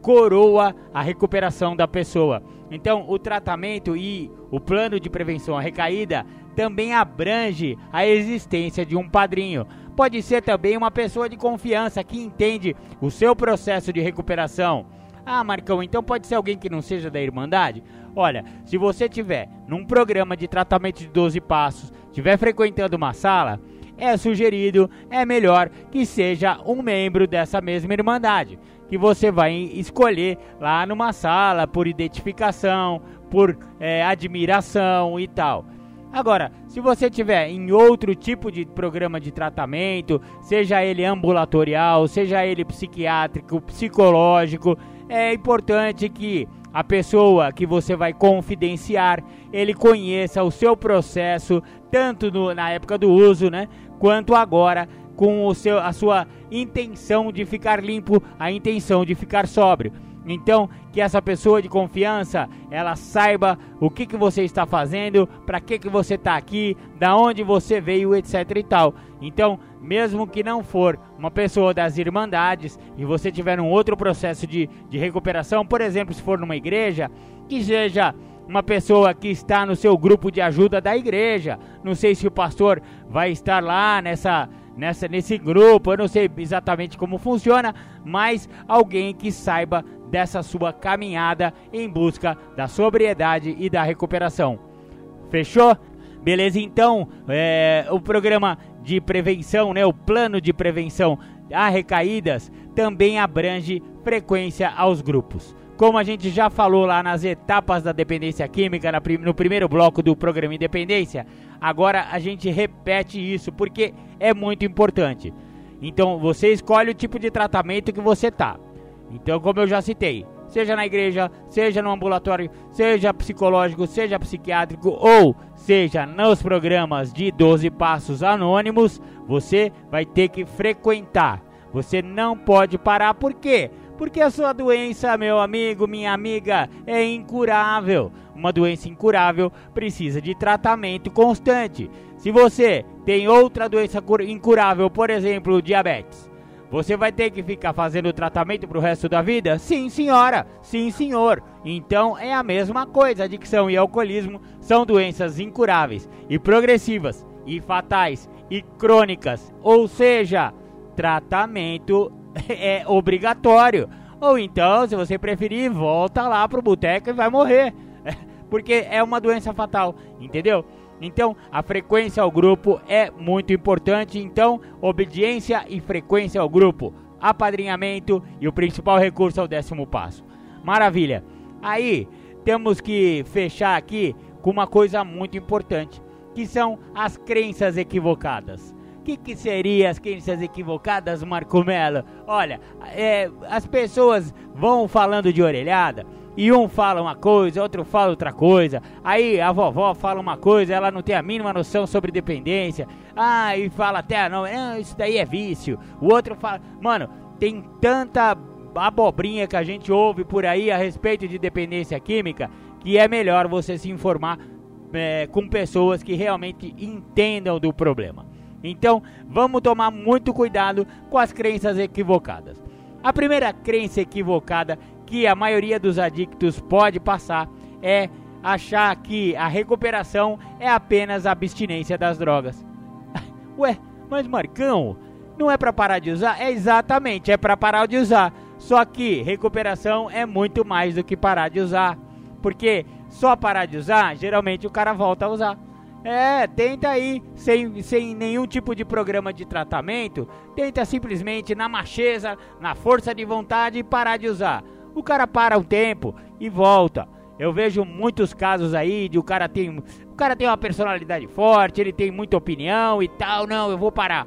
coroa a recuperação da pessoa. Então, o tratamento e o plano de prevenção à recaída também abrange a existência de um padrinho. Pode ser também uma pessoa de confiança que entende o seu processo de recuperação. Ah, Marcão, então pode ser alguém que não seja da Irmandade? Olha, se você tiver num programa de tratamento de 12 passos, estiver frequentando uma sala, é sugerido, é melhor que seja um membro dessa mesma Irmandade, que você vai escolher lá numa sala por identificação, por é, admiração e tal. Agora, se você tiver em outro tipo de programa de tratamento, seja ele ambulatorial, seja ele psiquiátrico, psicológico, é importante que a pessoa que você vai confidenciar, ele conheça o seu processo, tanto no, na época do uso, né, quanto agora com o seu, a sua intenção de ficar limpo, a intenção de ficar sóbrio. Então, que essa pessoa de confiança, ela saiba o que, que você está fazendo, para que, que você está aqui, da onde você veio, etc e tal. Então, mesmo que não for uma pessoa das Irmandades e você tiver um outro processo de, de recuperação, por exemplo, se for numa igreja, que seja uma pessoa que está no seu grupo de ajuda da igreja. Não sei se o pastor vai estar lá nessa nessa nesse grupo, eu não sei exatamente como funciona, mas alguém que saiba dessa sua caminhada em busca da sobriedade e da recuperação. Fechou? Beleza, então, é, o programa de prevenção, né, o plano de prevenção a recaídas também abrange frequência aos grupos. Como a gente já falou lá nas etapas da dependência química, no primeiro bloco do programa Independência, agora a gente repete isso porque é muito importante. Então você escolhe o tipo de tratamento que você tá. Então, como eu já citei, seja na igreja, seja no ambulatório, seja psicológico, seja psiquiátrico ou seja nos programas de 12 passos anônimos, você vai ter que frequentar. Você não pode parar, por quê? Porque a sua doença, meu amigo, minha amiga, é incurável. Uma doença incurável precisa de tratamento constante. Se você tem outra doença incurável, por exemplo, diabetes, você vai ter que ficar fazendo tratamento pro resto da vida? Sim, senhora. Sim, senhor. Então é a mesma coisa. Adicção e alcoolismo são doenças incuráveis e progressivas e fatais e crônicas. Ou seja, tratamento é obrigatório. Ou então, se você preferir, volta lá pro boteco e vai morrer. Porque é uma doença fatal, entendeu? Então, a frequência ao grupo é muito importante. Então, obediência e frequência ao grupo, apadrinhamento e o principal recurso é o décimo passo. Maravilha. Aí, temos que fechar aqui com uma coisa muito importante, que são as crenças equivocadas. O que, que seriam as crenças equivocadas, Marco Mello? Olha, é, as pessoas vão falando de orelhada e um fala uma coisa, outro fala outra coisa. Aí a vovó fala uma coisa, ela não tem a mínima noção sobre dependência. Ah, e fala até, não, não isso daí é vício. O outro fala, mano, tem tanta abobrinha que a gente ouve por aí a respeito de dependência química que é melhor você se informar é, com pessoas que realmente entendam do problema. Então, vamos tomar muito cuidado com as crenças equivocadas. A primeira crença equivocada que a maioria dos adictos pode passar é achar que a recuperação é apenas a abstinência das drogas. Ué, mas Marcão, não é para parar de usar? É exatamente, é para parar de usar. Só que recuperação é muito mais do que parar de usar. Porque só parar de usar, geralmente o cara volta a usar. É, tenta aí, sem, sem nenhum tipo de programa de tratamento, tenta simplesmente na macheza, na força de vontade parar de usar. O cara para um tempo e volta. Eu vejo muitos casos aí de o cara tem, o cara tem uma personalidade forte, ele tem muita opinião e tal, não, eu vou parar.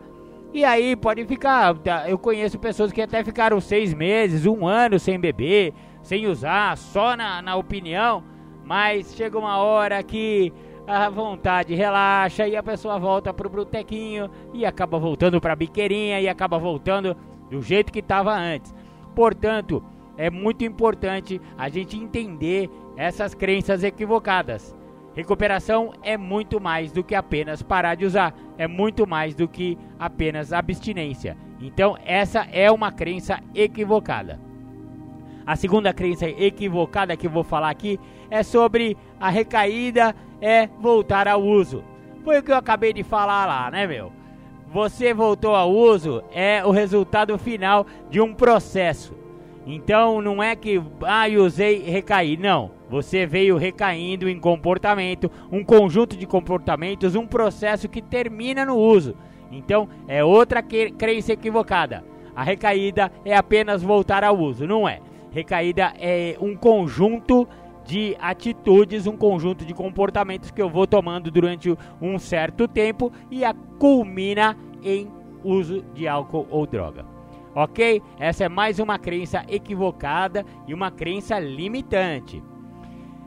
E aí pode ficar, tá, eu conheço pessoas que até ficaram seis meses, um ano sem beber, sem usar, só na, na opinião, mas chega uma hora que a vontade relaxa e a pessoa volta pro botequinho e acaba voltando pra biqueirinha e acaba voltando do jeito que estava antes. Portanto, é muito importante a gente entender essas crenças equivocadas. Recuperação é muito mais do que apenas parar de usar, é muito mais do que apenas abstinência. Então, essa é uma crença equivocada. A segunda crença equivocada que eu vou falar aqui é sobre a recaída é voltar ao uso. Foi o que eu acabei de falar lá, né, meu? Você voltou ao uso é o resultado final de um processo. Então não é que, ah, usei recaí. Não. Você veio recaindo em comportamento, um conjunto de comportamentos, um processo que termina no uso. Então é outra crença equivocada. A recaída é apenas voltar ao uso, não é. Recaída é um conjunto de atitudes, um conjunto de comportamentos que eu vou tomando durante um certo tempo e a culmina em uso de álcool ou droga ok? Essa é mais uma crença equivocada e uma crença limitante.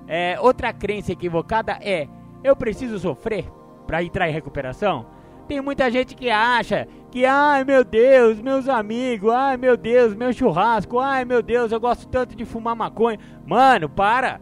É, outra crença equivocada é: eu preciso sofrer para entrar em recuperação? Tem muita gente que acha que, ai meu Deus, meus amigos, ai meu Deus, meu churrasco, ai meu Deus, eu gosto tanto de fumar maconha. Mano, para!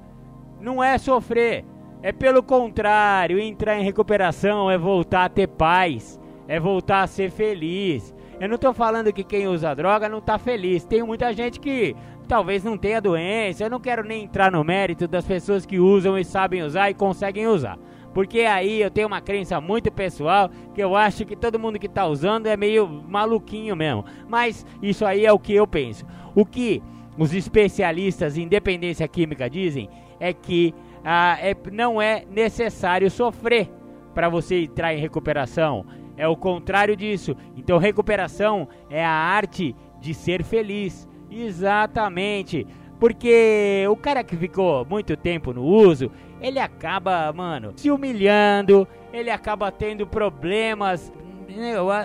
Não é sofrer, é pelo contrário, entrar em recuperação é voltar a ter paz, é voltar a ser feliz, eu não tô falando que quem usa droga não tá feliz. Tem muita gente que talvez não tenha doença. Eu não quero nem entrar no mérito das pessoas que usam e sabem usar e conseguem usar. Porque aí eu tenho uma crença muito pessoal que eu acho que todo mundo que tá usando é meio maluquinho mesmo. Mas isso aí é o que eu penso. O que os especialistas em dependência química dizem é que ah, é, não é necessário sofrer para você entrar em recuperação é o contrário disso. Então, recuperação é a arte de ser feliz. Exatamente. Porque o cara que ficou muito tempo no uso, ele acaba, mano, se humilhando, ele acaba tendo problemas.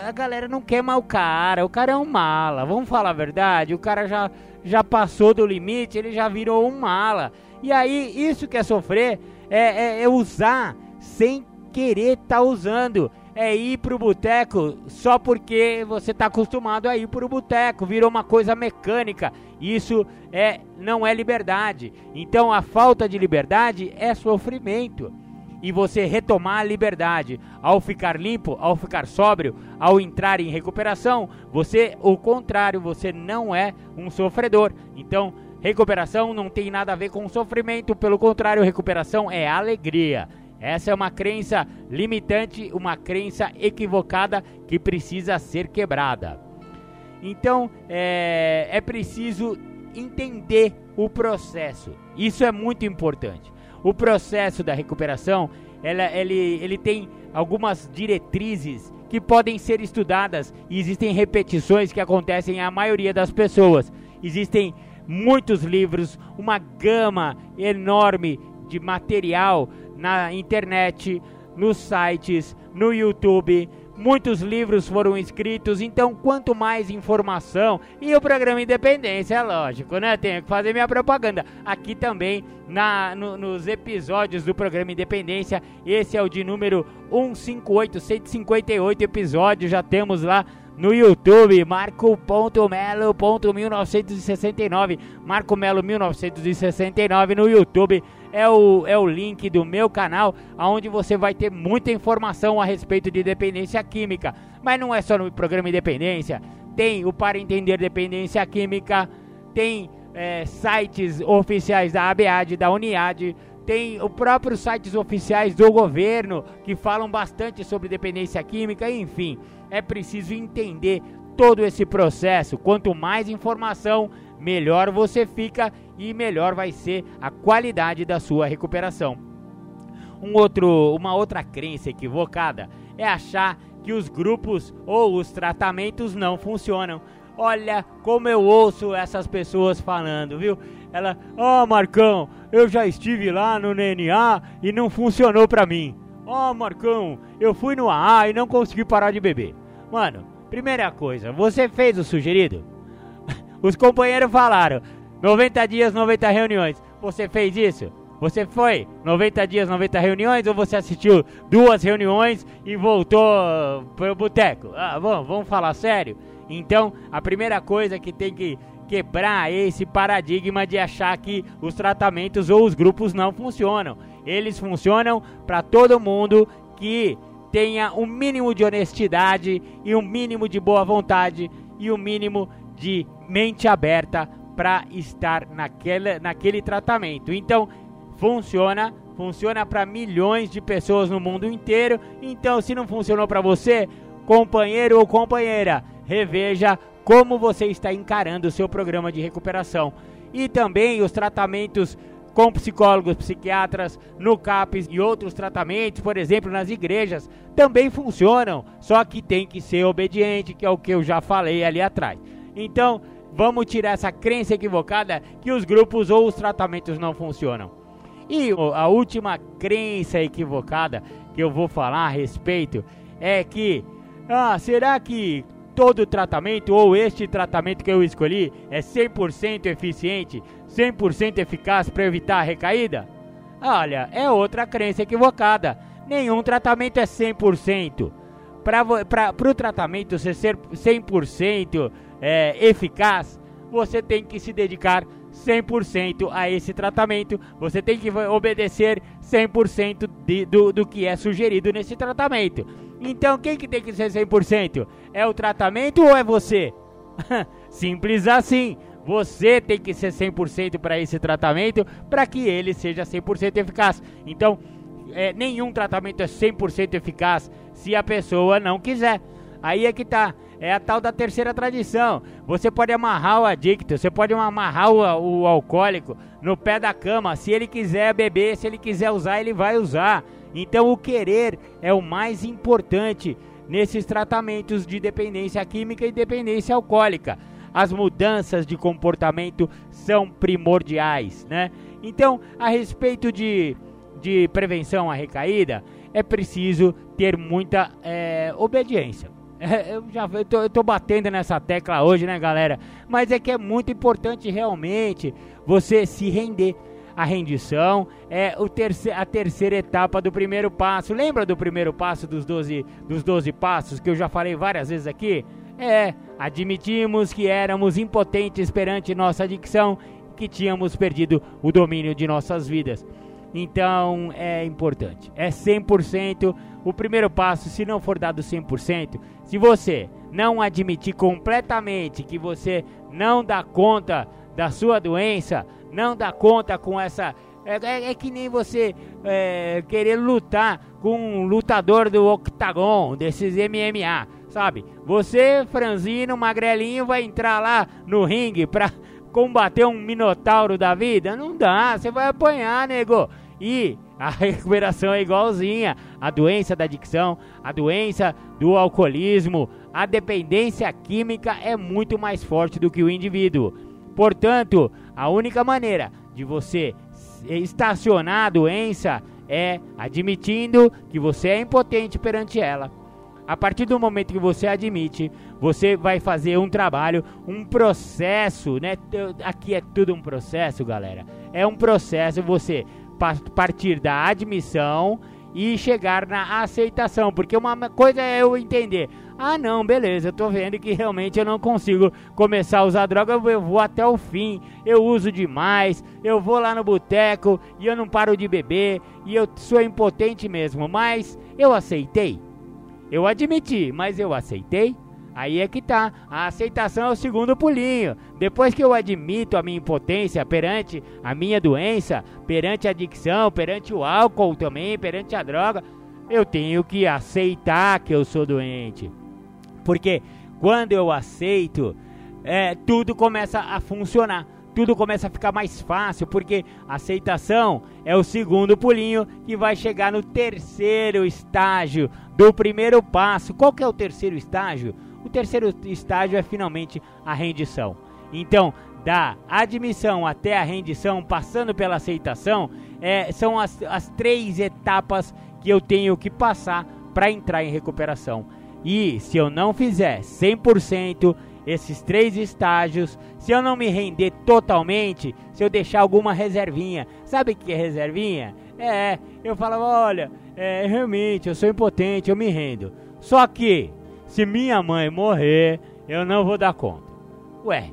A galera não quer mal o cara, o cara é um mala. Vamos falar a verdade, o cara já, já passou do limite, ele já virou um mala. E aí, isso que é sofrer é, é, é usar sem querer estar tá usando é ir pro boteco só porque você está acostumado a ir pro boteco, virou uma coisa mecânica. Isso é não é liberdade. Então a falta de liberdade é sofrimento. E você retomar a liberdade ao ficar limpo, ao ficar sóbrio, ao entrar em recuperação, você, o contrário, você não é um sofredor. Então, recuperação não tem nada a ver com sofrimento, pelo contrário, recuperação é alegria. Essa é uma crença limitante, uma crença equivocada que precisa ser quebrada. Então é, é preciso entender o processo. Isso é muito importante. O processo da recuperação, ela, ele, ele tem algumas diretrizes que podem ser estudadas e existem repetições que acontecem à maioria das pessoas. Existem muitos livros, uma gama enorme de material na internet, nos sites, no YouTube. Muitos livros foram escritos, então quanto mais informação e o programa Independência, é lógico, né? Tenho que fazer minha propaganda. Aqui também na, no, nos episódios do programa Independência, esse é o de número 158, 158 episódios, já temos lá no YouTube, marco.melo.1969, Marco Melo 1969 no YouTube é o, é o link do meu canal, onde você vai ter muita informação a respeito de dependência química. Mas não é só no programa Independência, tem o Para Entender Dependência Química, tem é, sites oficiais da ABAD, da Uniad, tem os próprios sites oficiais do governo que falam bastante sobre dependência química, enfim, é preciso entender todo esse processo. Quanto mais informação, melhor você fica e melhor vai ser a qualidade da sua recuperação. Um outro, uma outra crença equivocada é achar que os grupos ou os tratamentos não funcionam. Olha como eu ouço essas pessoas falando, viu? Ela, ó oh, Marcão, eu já estive lá no NNA e não funcionou pra mim. Ó oh, Marcão, eu fui no AA e não consegui parar de beber. Mano, primeira coisa, você fez o sugerido? Os companheiros falaram, 90 dias, 90 reuniões. Você fez isso? Você foi 90 dias, 90 reuniões ou você assistiu duas reuniões e voltou para o boteco? Ah, vamos, vamos falar sério? Então, a primeira coisa que tem que quebrar é esse paradigma de achar que os tratamentos ou os grupos não funcionam. Eles funcionam para todo mundo que tenha um mínimo de honestidade e um mínimo de boa vontade e um mínimo de mente aberta para estar naquele, naquele tratamento. Então, funciona, funciona para milhões de pessoas no mundo inteiro. Então, se não funcionou para você, companheiro ou companheira, reveja como você está encarando o seu programa de recuperação. E também os tratamentos com psicólogos, psiquiatras, no CAPES e outros tratamentos, por exemplo, nas igrejas, também funcionam, só que tem que ser obediente, que é o que eu já falei ali atrás. Então, Vamos tirar essa crença equivocada que os grupos ou os tratamentos não funcionam. E a última crença equivocada que eu vou falar a respeito é que, ah, será que todo tratamento ou este tratamento que eu escolhi é 100% eficiente, 100% eficaz para evitar a recaída? Olha, é outra crença equivocada. Nenhum tratamento é 100%. Para o tratamento ser 100% é, eficaz, você tem que se dedicar 100% a esse tratamento. Você tem que obedecer 100% de, do, do que é sugerido nesse tratamento. Então, quem que tem que ser 100%? É o tratamento ou é você? Simples assim. Você tem que ser 100% para esse tratamento para que ele seja 100% eficaz. Então, é, nenhum tratamento é 100% eficaz se a pessoa não quiser. Aí é que tá. É a tal da terceira tradição. Você pode amarrar o adicto, você pode amarrar o, o alcoólico no pé da cama. Se ele quiser beber, se ele quiser usar, ele vai usar. Então o querer é o mais importante nesses tratamentos de dependência química e dependência alcoólica. As mudanças de comportamento são primordiais, né? Então, a respeito de, de prevenção à recaída, é preciso ter muita é, obediência. É, eu já eu tô, eu tô batendo nessa tecla hoje, né, galera? Mas é que é muito importante realmente você se render. a rendição é o terce a terceira etapa do primeiro passo. Lembra do primeiro passo dos 12, dos 12 passos que eu já falei várias vezes aqui? É, admitimos que éramos impotentes perante nossa adicção, que tínhamos perdido o domínio de nossas vidas. Então é importante, é 100% o primeiro passo. Se não for dado 100%, se você não admitir completamente que você não dá conta da sua doença, não dá conta com essa. É, é, é que nem você é, querer lutar com um lutador do octagon, desses MMA, sabe? Você, franzino, magrelinho, vai entrar lá no ringue pra combater um minotauro da vida? Não dá, você vai apanhar, nego. E a recuperação é igualzinha. A doença da adicção, a doença do alcoolismo, a dependência química é muito mais forte do que o indivíduo. Portanto, a única maneira de você estacionar a doença é admitindo que você é impotente perante ela. A partir do momento que você admite, você vai fazer um trabalho, um processo, né? Aqui é tudo um processo, galera. É um processo você partir da admissão e chegar na aceitação, porque uma coisa é eu entender, ah não, beleza, eu tô vendo que realmente eu não consigo começar a usar droga, eu vou até o fim, eu uso demais, eu vou lá no boteco e eu não paro de beber e eu sou impotente mesmo, mas eu aceitei. Eu admiti, mas eu aceitei. Aí é que tá. A aceitação é o segundo pulinho. Depois que eu admito a minha impotência perante a minha doença, perante a adicção, perante o álcool também, perante a droga, eu tenho que aceitar que eu sou doente. Porque quando eu aceito, é, tudo começa a funcionar. Tudo começa a ficar mais fácil, porque aceitação é o segundo pulinho que vai chegar no terceiro estágio do primeiro passo. Qual que é o terceiro estágio? O terceiro estágio é finalmente a rendição. Então, da admissão até a rendição, passando pela aceitação, é, são as, as três etapas que eu tenho que passar para entrar em recuperação. E se eu não fizer 100% esses três estágios, se eu não me render totalmente, se eu deixar alguma reservinha, sabe o que é reservinha? É, eu falo, olha, é, realmente eu sou impotente, eu me rendo. Só que se minha mãe morrer, eu não vou dar conta. Ué,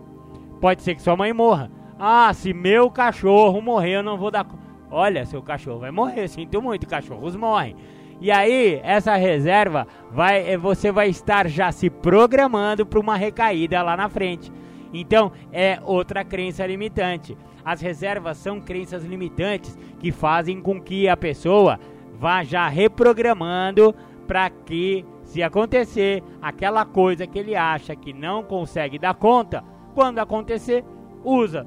pode ser que sua mãe morra. Ah, se meu cachorro morrer, eu não vou dar conta. Olha, seu cachorro vai morrer, sinto muito, cachorros morrem. E aí, essa reserva vai, eh, você vai estar já se programando para uma recaída lá na frente. Então, é outra crença limitante. As reservas são crenças limitantes que fazem com que a pessoa vá já reprogramando para que se acontecer aquela coisa que ele acha que não consegue dar conta, quando acontecer, usa.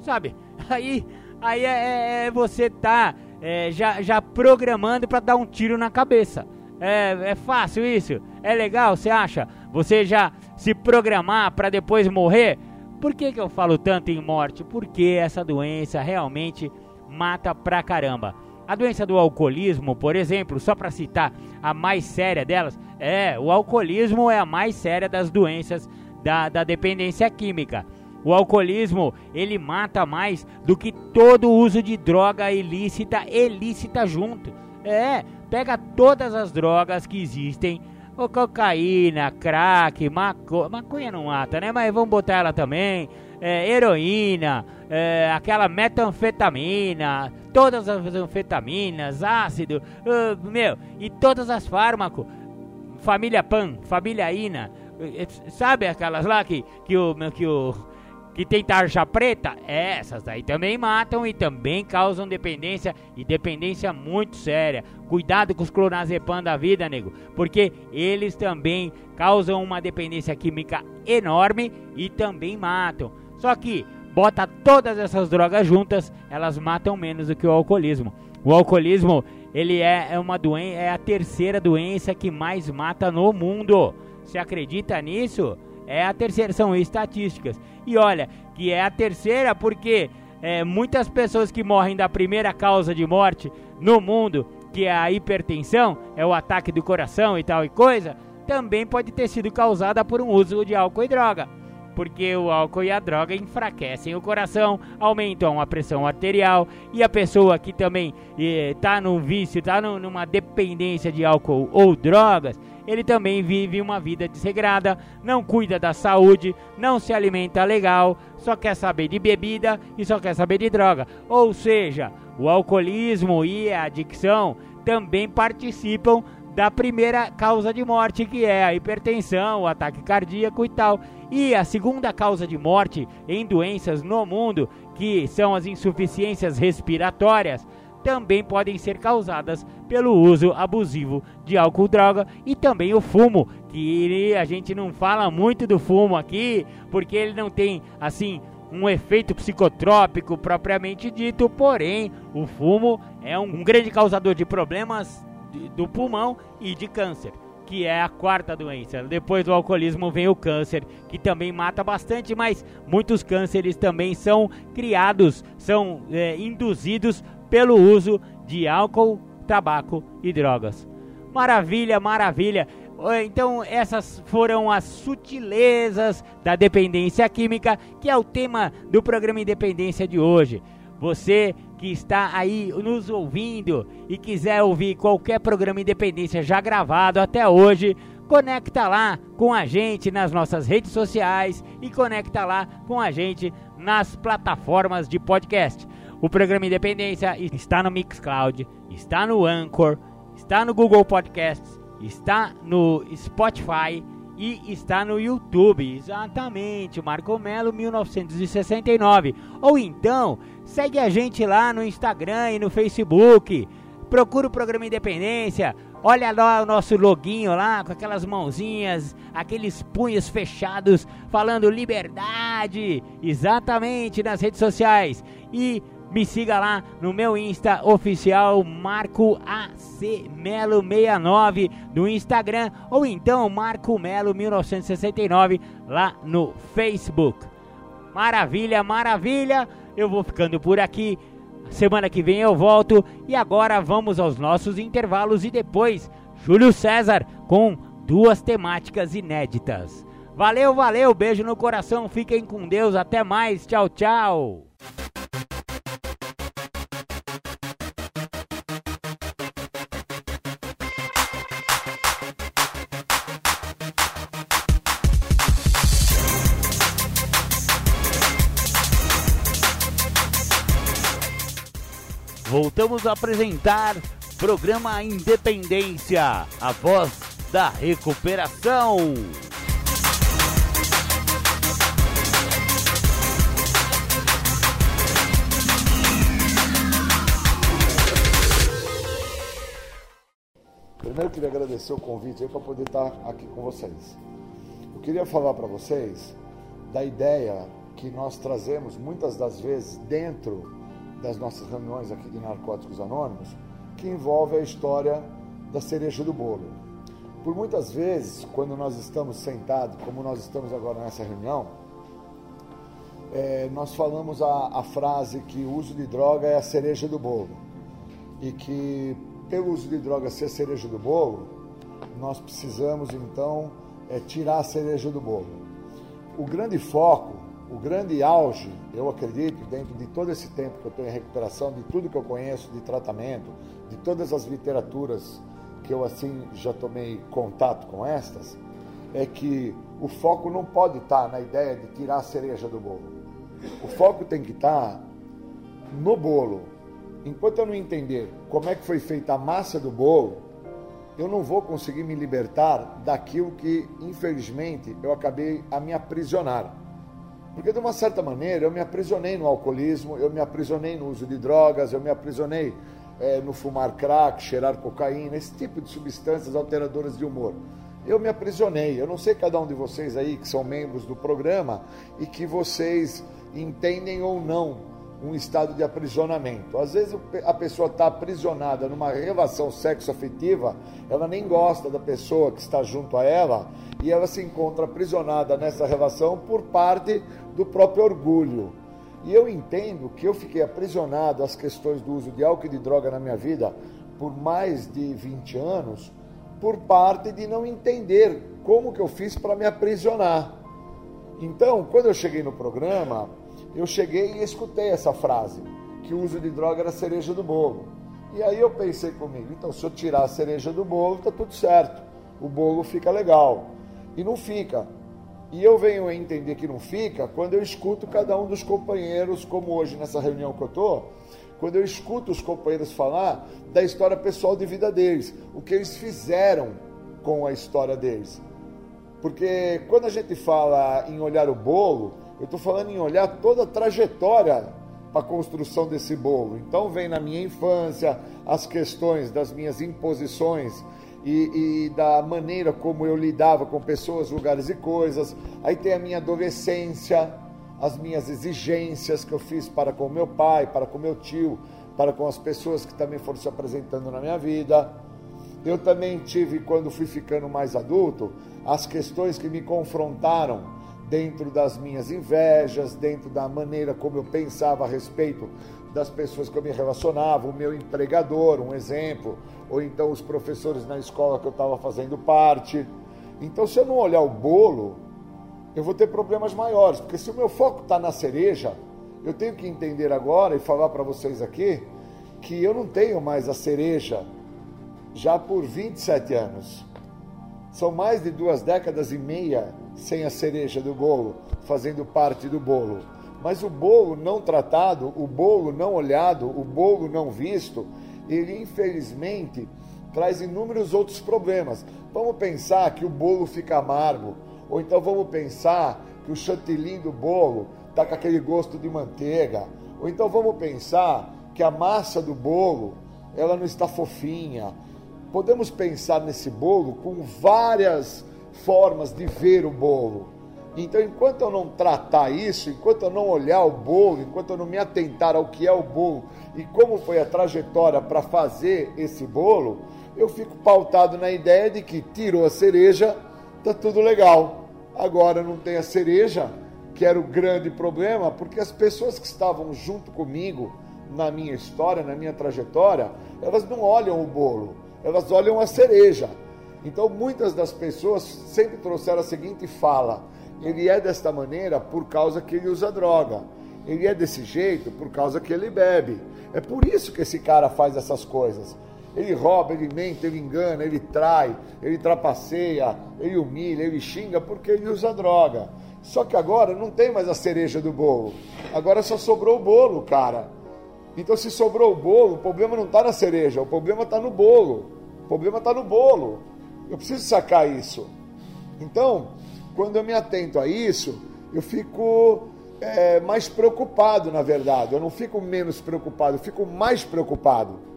Sabe? Aí, aí é, é, é você tá é, já, já programando para dar um tiro na cabeça. É, é fácil isso? É legal, você acha? Você já se programar para depois morrer? Por que, que eu falo tanto em morte? Porque essa doença realmente mata pra caramba. A doença do alcoolismo, por exemplo, só para citar a mais séria delas, é o alcoolismo é a mais séria das doenças da, da dependência química. O alcoolismo ele mata mais do que todo uso de droga ilícita, ilícita junto. É, pega todas as drogas que existem, o cocaína, crack, maconha, maconha não mata, né? Mas vamos botar ela também é, heroína, é, aquela metanfetamina, todas as anfetaminas, ácido, uh, meu, e todas as fármacos, família PAN, família INA, eh, sabe aquelas lá que, que o que o que tem tarja preta, essas aí também matam e também causam dependência e dependência muito séria. Cuidado com os clonazepam da vida, nego, porque eles também causam uma dependência química enorme e também matam. Só que bota todas essas drogas juntas, elas matam menos do que o alcoolismo. O alcoolismo, ele é, é uma doença, é a terceira doença que mais mata no mundo. Você acredita nisso? É a terceira, são estatísticas. E olha, que é a terceira porque é, muitas pessoas que morrem da primeira causa de morte no mundo, que é a hipertensão, é o ataque do coração e tal e coisa, também pode ter sido causada por um uso de álcool e droga. Porque o álcool e a droga enfraquecem o coração, aumentam a pressão arterial e a pessoa que também está eh, no vício, está numa dependência de álcool ou drogas, ele também vive uma vida desregrada, não cuida da saúde, não se alimenta legal, só quer saber de bebida e só quer saber de droga. Ou seja, o alcoolismo e a adicção também participam da primeira causa de morte, que é a hipertensão, o ataque cardíaco e tal. E a segunda causa de morte em doenças no mundo, que são as insuficiências respiratórias, também podem ser causadas pelo uso abusivo de álcool droga e também o fumo, que a gente não fala muito do fumo aqui, porque ele não tem assim um efeito psicotrópico propriamente dito, porém o fumo é um grande causador de problemas do pulmão e de câncer que é a quarta doença. Depois do alcoolismo vem o câncer, que também mata bastante, mas muitos cânceres também são criados, são é, induzidos pelo uso de álcool, tabaco e drogas. Maravilha, maravilha. Então, essas foram as sutilezas da dependência química, que é o tema do programa Independência de hoje. Você que está aí nos ouvindo e quiser ouvir qualquer programa Independência já gravado até hoje, conecta lá com a gente nas nossas redes sociais e conecta lá com a gente nas plataformas de podcast. O programa Independência está no Mixcloud, está no Anchor, está no Google Podcasts, está no Spotify e está no YouTube. Exatamente, Marco Melo 1969. Ou então, segue a gente lá no Instagram e no Facebook. Procura o programa Independência. Olha lá o nosso loginho lá, com aquelas mãozinhas, aqueles punhos fechados, falando liberdade. Exatamente, nas redes sociais. E me siga lá no meu Insta oficial Marco Melo 69 no Instagram ou então Marco Melo 1969 lá no Facebook. Maravilha, maravilha. Eu vou ficando por aqui. Semana que vem eu volto e agora vamos aos nossos intervalos e depois Júlio César com duas temáticas inéditas. Valeu, valeu, beijo no coração, fiquem com Deus, até mais, tchau, tchau. Voltamos a apresentar programa Independência, a voz da recuperação. Primeiro eu queria agradecer o convite para poder estar aqui com vocês. Eu queria falar para vocês da ideia que nós trazemos muitas das vezes dentro das nossas reuniões aqui de Narcóticos Anônimos, que envolve a história da cereja do bolo. Por muitas vezes, quando nós estamos sentados, como nós estamos agora nessa reunião, é, nós falamos a, a frase que o uso de droga é a cereja do bolo. E que, pelo uso de droga ser cereja do bolo, nós precisamos então é, tirar a cereja do bolo. O grande foco o grande auge, eu acredito, dentro de todo esse tempo que eu estou em recuperação, de tudo que eu conheço de tratamento, de todas as literaturas que eu assim já tomei contato com estas, é que o foco não pode estar na ideia de tirar a cereja do bolo. O foco tem que estar no bolo. Enquanto eu não entender como é que foi feita a massa do bolo, eu não vou conseguir me libertar daquilo que, infelizmente, eu acabei a me aprisionar. Porque de uma certa maneira eu me aprisionei no alcoolismo, eu me aprisionei no uso de drogas, eu me aprisionei é, no fumar crack, cheirar cocaína, esse tipo de substâncias alteradoras de humor. Eu me aprisionei. Eu não sei cada um de vocês aí que são membros do programa e que vocês entendem ou não um estado de aprisionamento. Às vezes a pessoa está aprisionada numa relação sexoafetiva, ela nem gosta da pessoa que está junto a ela e ela se encontra aprisionada nessa relação por parte do próprio orgulho. E eu entendo que eu fiquei aprisionado às questões do uso de álcool e de droga na minha vida por mais de 20 anos, por parte de não entender como que eu fiz para me aprisionar. Então, quando eu cheguei no programa, eu cheguei e escutei essa frase, que o uso de droga era a cereja do bolo. E aí eu pensei comigo, então se eu tirar a cereja do bolo, tá tudo certo. O bolo fica legal. E não fica. E eu venho a entender que não fica quando eu escuto cada um dos companheiros, como hoje nessa reunião que eu estou, quando eu escuto os companheiros falar da história pessoal de vida deles, o que eles fizeram com a história deles. Porque quando a gente fala em olhar o bolo, eu estou falando em olhar toda a trajetória para a construção desse bolo. Então vem na minha infância as questões das minhas imposições e, e, da maneira como eu lidava com pessoas, lugares e coisas. Aí tem a minha adolescência, as minhas exigências que eu fiz para com meu pai, para com meu tio, para com as pessoas que também foram se apresentando na minha vida. Eu também tive, quando fui ficando mais adulto, as questões que me confrontaram dentro das minhas invejas, dentro da maneira como eu pensava a respeito das pessoas que eu me relacionava, o meu empregador, um exemplo, ou então os professores na escola que eu estava fazendo parte. Então, se eu não olhar o bolo, eu vou ter problemas maiores, porque se o meu foco está na cereja, eu tenho que entender agora e falar para vocês aqui que eu não tenho mais a cereja já por 27 anos. São mais de duas décadas e meia sem a cereja do bolo, fazendo parte do bolo. Mas o bolo não tratado, o bolo não olhado, o bolo não visto, ele infelizmente traz inúmeros outros problemas. Vamos pensar que o bolo fica amargo, ou então vamos pensar que o chantilly do bolo está com aquele gosto de manteiga, ou então vamos pensar que a massa do bolo ela não está fofinha. Podemos pensar nesse bolo com várias formas de ver o bolo. Então, enquanto eu não tratar isso, enquanto eu não olhar o bolo, enquanto eu não me atentar ao que é o bolo e como foi a trajetória para fazer esse bolo, eu fico pautado na ideia de que tirou a cereja, tá tudo legal. Agora não tem a cereja, que era o grande problema, porque as pessoas que estavam junto comigo na minha história, na minha trajetória, elas não olham o bolo, elas olham a cereja. Então, muitas das pessoas sempre trouxeram a seguinte fala: ele é desta maneira por causa que ele usa droga. Ele é desse jeito por causa que ele bebe. É por isso que esse cara faz essas coisas. Ele rouba, ele mente, ele engana, ele trai, ele trapaceia, ele humilha, ele xinga porque ele usa droga. Só que agora não tem mais a cereja do bolo. Agora só sobrou o bolo, cara. Então, se sobrou o bolo, o problema não está na cereja, o problema está no bolo. O problema está no bolo. Eu preciso sacar isso. Então, quando eu me atento a isso, eu fico é, mais preocupado, na verdade. Eu não fico menos preocupado, eu fico mais preocupado.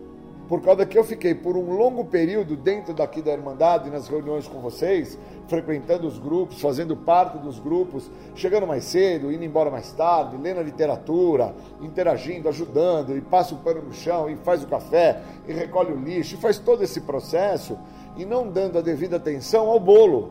Por causa que eu fiquei por um longo período dentro daqui da Irmandade, nas reuniões com vocês, frequentando os grupos, fazendo parte dos grupos, chegando mais cedo, indo embora mais tarde, lendo a literatura, interagindo, ajudando, e passa o pano no chão, e faz o café, e recolhe o lixo, e faz todo esse processo e não dando a devida atenção ao bolo.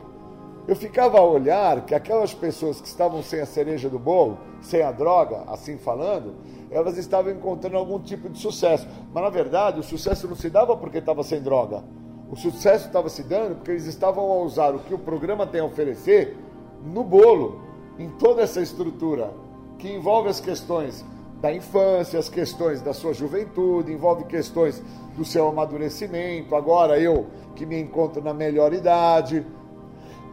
Eu ficava a olhar que aquelas pessoas que estavam sem a cereja do bolo, sem a droga, assim falando, elas estavam encontrando algum tipo de sucesso. Mas na verdade, o sucesso não se dava porque estava sem droga. O sucesso estava se dando porque eles estavam a usar o que o programa tem a oferecer no bolo, em toda essa estrutura que envolve as questões da infância, as questões da sua juventude, envolve questões do seu amadurecimento. Agora eu que me encontro na melhor idade.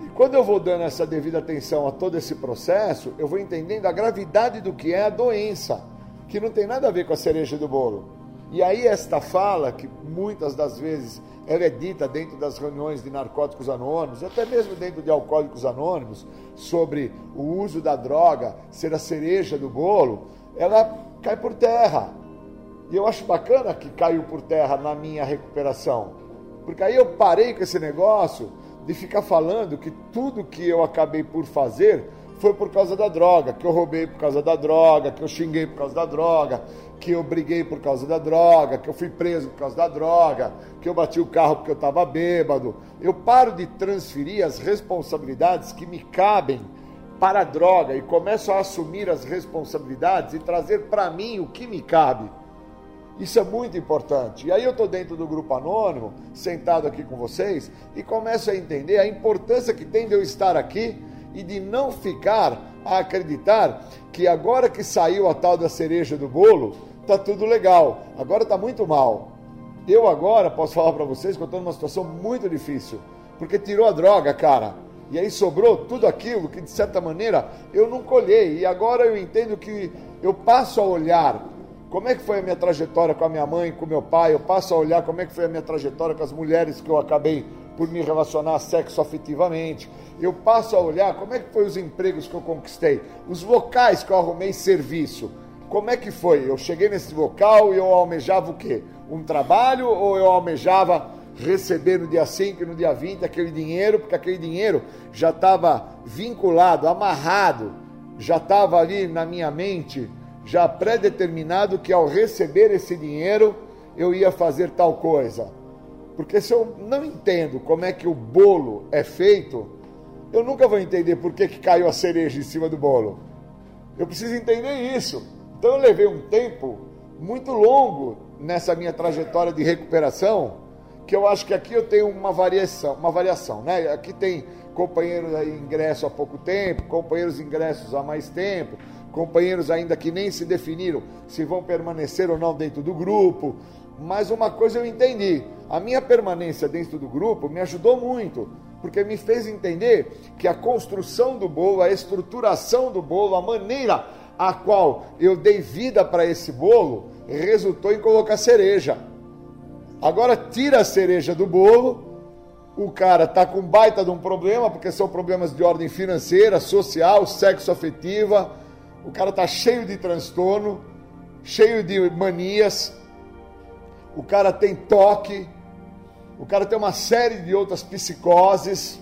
E quando eu vou dando essa devida atenção a todo esse processo, eu vou entendendo a gravidade do que é a doença, que não tem nada a ver com a cereja do bolo. E aí esta fala, que muitas das vezes ela é dita dentro das reuniões de narcóticos anônimos, até mesmo dentro de alcoólicos anônimos, sobre o uso da droga ser a cereja do bolo, ela cai por terra. E eu acho bacana que caiu por terra na minha recuperação. Porque aí eu parei com esse negócio de ficar falando que tudo que eu acabei por fazer foi por causa da droga, que eu roubei por causa da droga, que eu xinguei por causa da droga, que eu briguei por causa da droga, que eu fui preso por causa da droga, que eu bati o carro porque eu estava bêbado. Eu paro de transferir as responsabilidades que me cabem para a droga e começo a assumir as responsabilidades e trazer para mim o que me cabe. Isso é muito importante. E aí eu estou dentro do grupo anônimo, sentado aqui com vocês, e começo a entender a importância que tem de eu estar aqui e de não ficar a acreditar que agora que saiu a tal da cereja do bolo, tá tudo legal. Agora tá muito mal. Eu agora posso falar para vocês que eu estou numa situação muito difícil, porque tirou a droga, cara. E aí sobrou tudo aquilo que de certa maneira eu não colhei. E agora eu entendo que eu passo a olhar como é que foi a minha trajetória com a minha mãe, com meu pai, eu passo a olhar como é que foi a minha trajetória com as mulheres que eu acabei por me relacionar sexo afetivamente. Eu passo a olhar como é que foi os empregos que eu conquistei, os locais que eu arrumei serviço. Como é que foi? Eu cheguei nesse local e eu almejava o quê? Um trabalho ou eu almejava receber no dia 5 e no dia 20 aquele dinheiro, porque aquele dinheiro já estava vinculado, amarrado, já estava ali na minha mente, já pré-determinado que ao receber esse dinheiro eu ia fazer tal coisa. Porque se eu não entendo como é que o bolo é feito, eu nunca vou entender por que, que caiu a cereja em cima do bolo. Eu preciso entender isso. Então eu levei um tempo muito longo nessa minha trajetória de recuperação que eu acho que aqui eu tenho uma variação, uma variação, né? Aqui tem companheiros aí ingresso há pouco tempo, companheiros ingressos há mais tempo, companheiros ainda que nem se definiram se vão permanecer ou não dentro do grupo. Mas uma coisa eu entendi, a minha permanência dentro do grupo me ajudou muito, porque me fez entender que a construção do bolo, a estruturação do bolo, a maneira a qual eu dei vida para esse bolo, resultou em colocar cereja. Agora tira a cereja do bolo, o cara tá com baita de um problema, porque são problemas de ordem financeira, social, sexo afetiva. O cara tá cheio de transtorno, cheio de manias. O cara tem toque. O cara tem uma série de outras psicoses.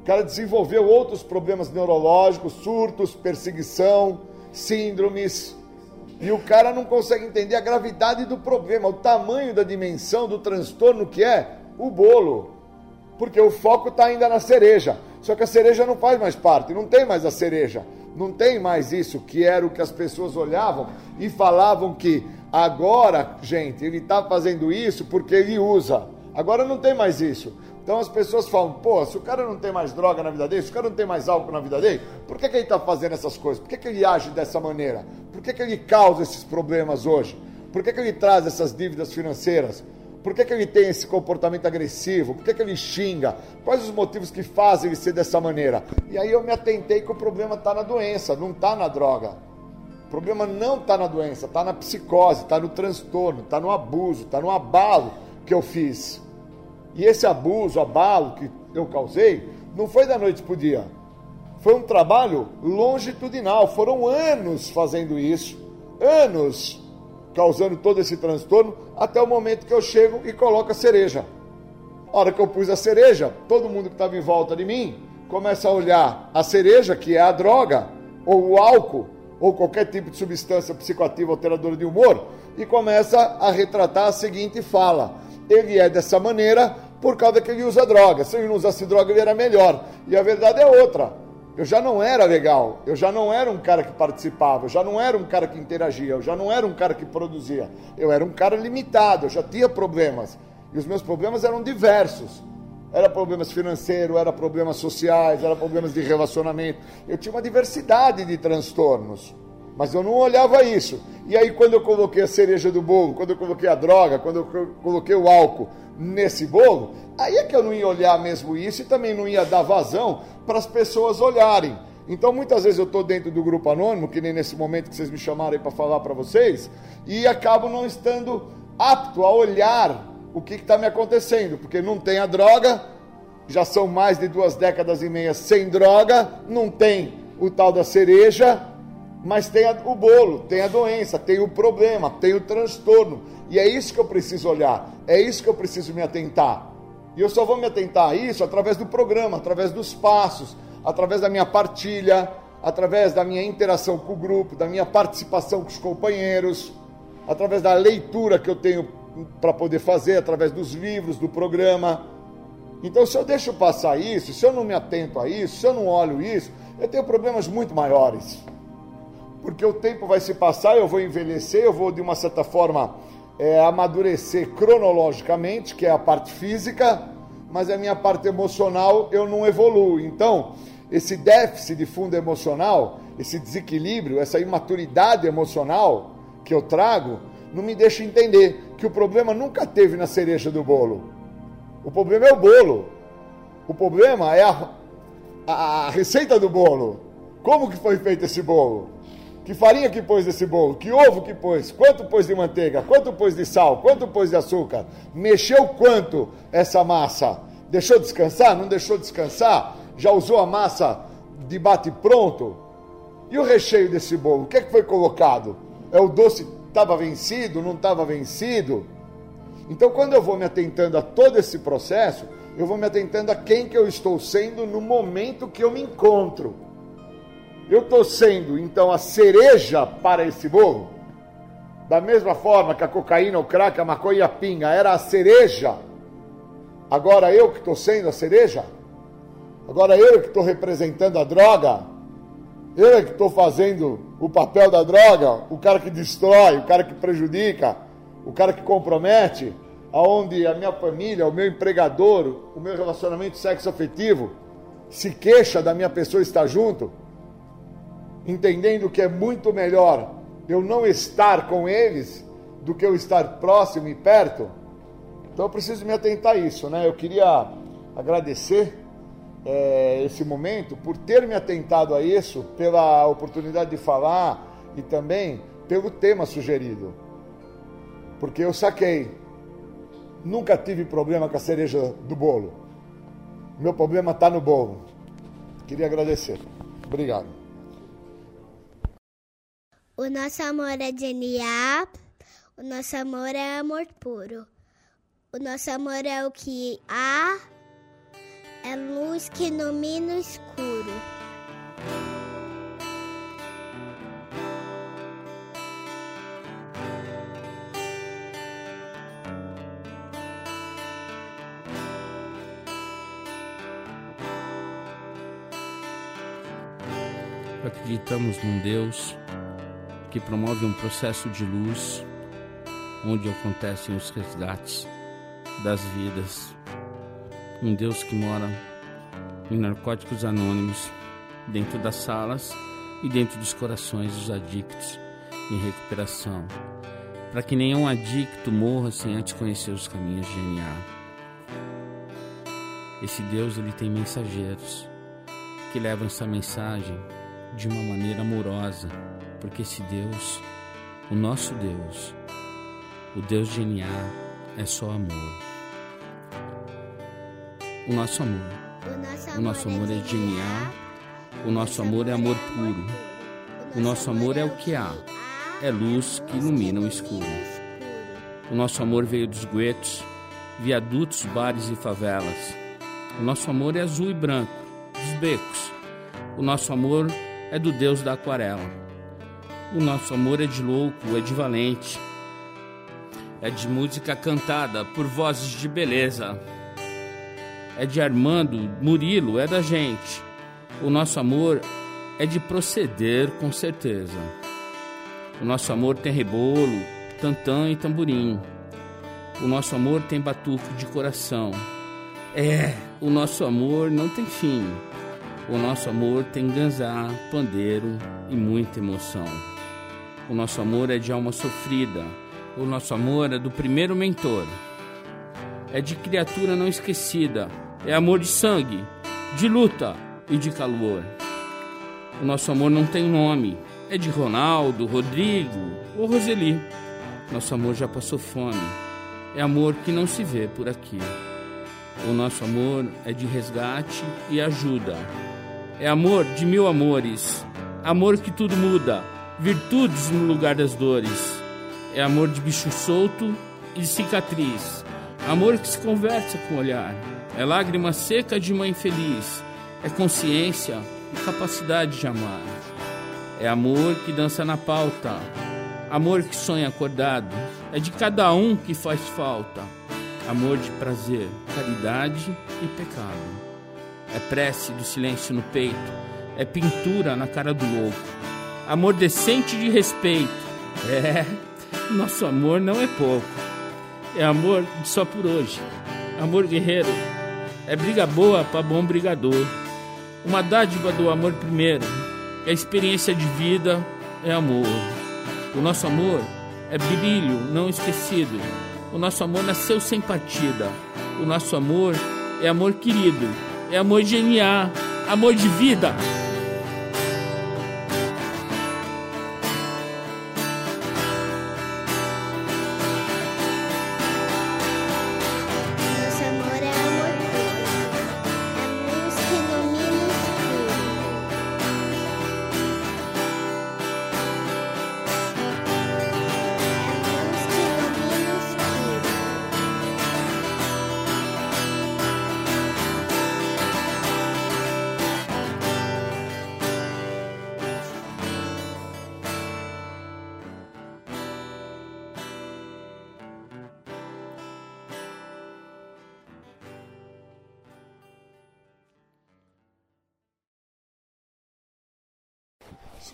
O cara desenvolveu outros problemas neurológicos, surtos, perseguição, síndromes. E o cara não consegue entender a gravidade do problema, o tamanho da dimensão do transtorno que é o bolo. Porque o foco está ainda na cereja. Só que a cereja não faz mais parte, não tem mais a cereja. Não tem mais isso que era o que as pessoas olhavam e falavam que agora, gente, ele está fazendo isso porque ele usa. Agora não tem mais isso. Então as pessoas falam, pô, se o cara não tem mais droga na vida dele, se o cara não tem mais álcool na vida dele, por que, que ele está fazendo essas coisas? Por que, que ele age dessa maneira? Por que, que ele causa esses problemas hoje? Por que, que ele traz essas dívidas financeiras? Por que, que ele tem esse comportamento agressivo? Por que, que ele xinga? Quais os motivos que fazem ele ser dessa maneira? E aí eu me atentei que o problema está na doença, não está na droga. O problema não está na doença, está na psicose, está no transtorno, está no abuso, está no abalo que eu fiz. E esse abuso, abalo que eu causei, não foi da noite para o dia. Foi um trabalho longitudinal. Foram anos fazendo isso, anos causando todo esse transtorno, até o momento que eu chego e coloco a cereja. A hora que eu pus a cereja, todo mundo que estava em volta de mim começa a olhar a cereja, que é a droga, ou o álcool, ou qualquer tipo de substância psicoativa alteradora de humor, e começa a retratar a seguinte fala: ele é dessa maneira por causa que ele usa droga. Se ele não usasse droga, ele era melhor. E a verdade é outra. Eu já não era legal, eu já não era um cara que participava, eu já não era um cara que interagia, eu já não era um cara que produzia. Eu era um cara limitado, eu já tinha problemas. E os meus problemas eram diversos. Era problemas financeiros, era problemas sociais, era problemas de relacionamento. Eu tinha uma diversidade de transtornos. Mas eu não olhava isso. E aí, quando eu coloquei a cereja do bolo, quando eu coloquei a droga, quando eu coloquei o álcool nesse bolo, aí é que eu não ia olhar mesmo isso e também não ia dar vazão para as pessoas olharem. Então, muitas vezes eu estou dentro do grupo anônimo, que nem nesse momento que vocês me chamaram para falar para vocês, e acabo não estando apto a olhar o que está me acontecendo, porque não tem a droga, já são mais de duas décadas e meia sem droga, não tem o tal da cereja, mas tem a, o bolo, tem a doença, tem o problema, tem o transtorno. E é isso que eu preciso olhar, é isso que eu preciso me atentar. E eu só vou me atentar a isso através do programa, através dos passos, através da minha partilha, através da minha interação com o grupo, da minha participação com os companheiros, através da leitura que eu tenho para poder fazer, através dos livros, do programa. Então, se eu deixo passar isso, se eu não me atento a isso, se eu não olho isso, eu tenho problemas muito maiores porque o tempo vai se passar, eu vou envelhecer, eu vou de uma certa forma é, amadurecer cronologicamente, que é a parte física, mas a minha parte emocional eu não evoluo. Então, esse déficit de fundo emocional, esse desequilíbrio, essa imaturidade emocional que eu trago, não me deixa entender que o problema nunca teve na cereja do bolo. O problema é o bolo. O problema é a, a, a receita do bolo. Como que foi feito esse bolo? Que farinha que pôs nesse bolo? Que ovo que pôs? Quanto pôs de manteiga? Quanto pôs de sal? Quanto pôs de açúcar? Mexeu quanto essa massa? Deixou descansar? Não deixou descansar? Já usou a massa de bate pronto? E o recheio desse bolo? O que, é que foi colocado? É o doce estava vencido? Não estava vencido? Então, quando eu vou me atentando a todo esse processo, eu vou me atentando a quem que eu estou sendo no momento que eu me encontro. Eu estou sendo, então, a cereja para esse bolo? Da mesma forma que a cocaína, o crack, a maconha e a pinga era a cereja, agora eu que estou sendo a cereja? Agora eu que estou representando a droga? Eu é que estou fazendo o papel da droga, o cara que destrói, o cara que prejudica, o cara que compromete, aonde a minha família, o meu empregador, o meu relacionamento sexo afetivo se queixa da minha pessoa estar junto? Entendendo que é muito melhor eu não estar com eles do que eu estar próximo e perto. Então eu preciso me atentar a isso, né? Eu queria agradecer é, esse momento por ter me atentado a isso, pela oportunidade de falar e também pelo tema sugerido. Porque eu saquei, nunca tive problema com a cereja do bolo. Meu problema está no bolo. Queria agradecer. Obrigado. O nosso amor é genial, o nosso amor é amor puro. O nosso amor é o que há, é luz que ilumina o escuro. Acreditamos num Deus que promove um processo de luz onde acontecem os resgates das vidas. Um Deus que mora em narcóticos anônimos, dentro das salas e dentro dos corações dos adictos em recuperação, para que nenhum adicto morra sem antes conhecer os caminhos de NA. Esse Deus ele tem mensageiros que levam essa mensagem de uma maneira amorosa porque esse Deus, o nosso Deus, o Deus de NA, é só amor. O nosso amor. O nosso amor é de NA, o nosso amor é amor puro. O nosso amor é o que há, é luz que ilumina o escuro. O nosso amor veio dos guetos, viadutos, bares e favelas. O nosso amor é azul e branco, dos becos. O nosso amor é do Deus da aquarela. O nosso amor é de louco, é de valente, é de música cantada por vozes de beleza, é de Armando, Murilo, é da gente. O nosso amor é de proceder com certeza. O nosso amor tem rebolo, tantã e tamborim. O nosso amor tem batuque de coração. É, o nosso amor não tem fim. O nosso amor tem ganzá, pandeiro e muita emoção. O nosso amor é de alma sofrida. O nosso amor é do primeiro mentor. É de criatura não esquecida. É amor de sangue, de luta e de calor. O nosso amor não tem nome. É de Ronaldo, Rodrigo ou Roseli. Nosso amor já passou fome. É amor que não se vê por aqui. O nosso amor é de resgate e ajuda. É amor de mil amores. Amor que tudo muda virtudes no lugar das dores. É amor de bicho solto e de cicatriz. Amor que se conversa com o olhar. É lágrima seca de mãe feliz. É consciência e capacidade de amar. É amor que dança na pauta. Amor que sonha acordado. É de cada um que faz falta. Amor de prazer, caridade e pecado. É prece do silêncio no peito. É pintura na cara do louco amor decente de respeito. É, nosso amor não é pouco. É amor só por hoje. Amor guerreiro. É briga boa para bom brigador. uma dádiva do amor primeiro. A experiência de vida é amor. O nosso amor é brilho não esquecido. O nosso amor nasceu sem partida. O nosso amor é amor querido, é amor genial, amor de vida.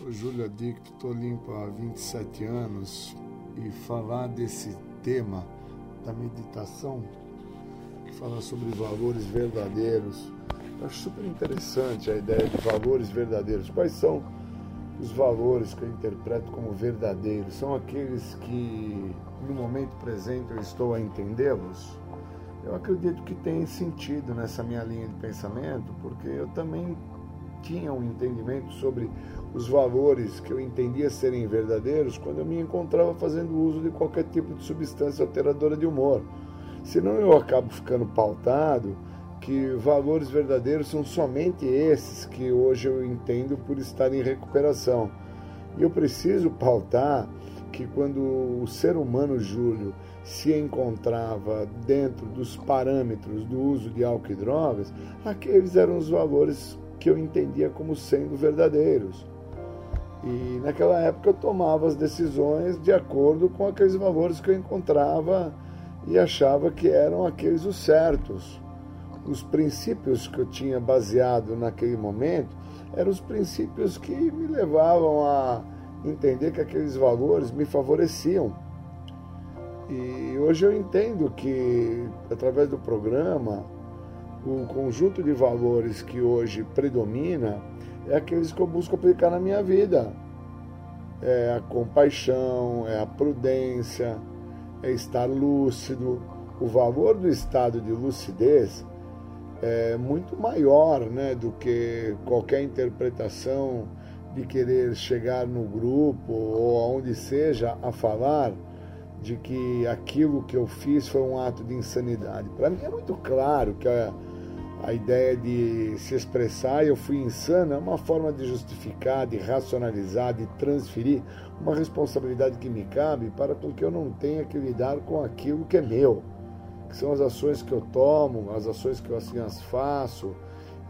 Sou Júlio Adicto, estou limpo há 27 anos e falar desse tema da meditação, que fala sobre valores verdadeiros, eu acho super interessante a ideia de valores verdadeiros. Quais são os valores que eu interpreto como verdadeiros? São aqueles que no momento presente eu estou a entendê-los? Eu acredito que tem sentido nessa minha linha de pensamento, porque eu também tinha um entendimento sobre os valores que eu entendia serem verdadeiros quando eu me encontrava fazendo uso de qualquer tipo de substância alteradora de humor. Senão eu acabo ficando pautado que valores verdadeiros são somente esses que hoje eu entendo por estar em recuperação. E eu preciso pautar que quando o ser humano Júlio se encontrava dentro dos parâmetros do uso de álcool e drogas, aqueles eram os valores que eu entendia como sendo verdadeiros. E naquela época eu tomava as decisões de acordo com aqueles valores que eu encontrava e achava que eram aqueles os certos. Os princípios que eu tinha baseado naquele momento eram os princípios que me levavam a entender que aqueles valores me favoreciam. E hoje eu entendo que, através do programa, o conjunto de valores que hoje predomina é aqueles que eu busco aplicar na minha vida. É a compaixão, é a prudência, é estar lúcido. O valor do estado de lucidez é muito maior né, do que qualquer interpretação de querer chegar no grupo ou aonde seja a falar de que aquilo que eu fiz foi um ato de insanidade. Para mim é muito claro que a a ideia de se expressar, eu fui insano, é uma forma de justificar, de racionalizar, de transferir uma responsabilidade que me cabe para que eu não tenha que lidar com aquilo que é meu, que são as ações que eu tomo, as ações que eu assim as faço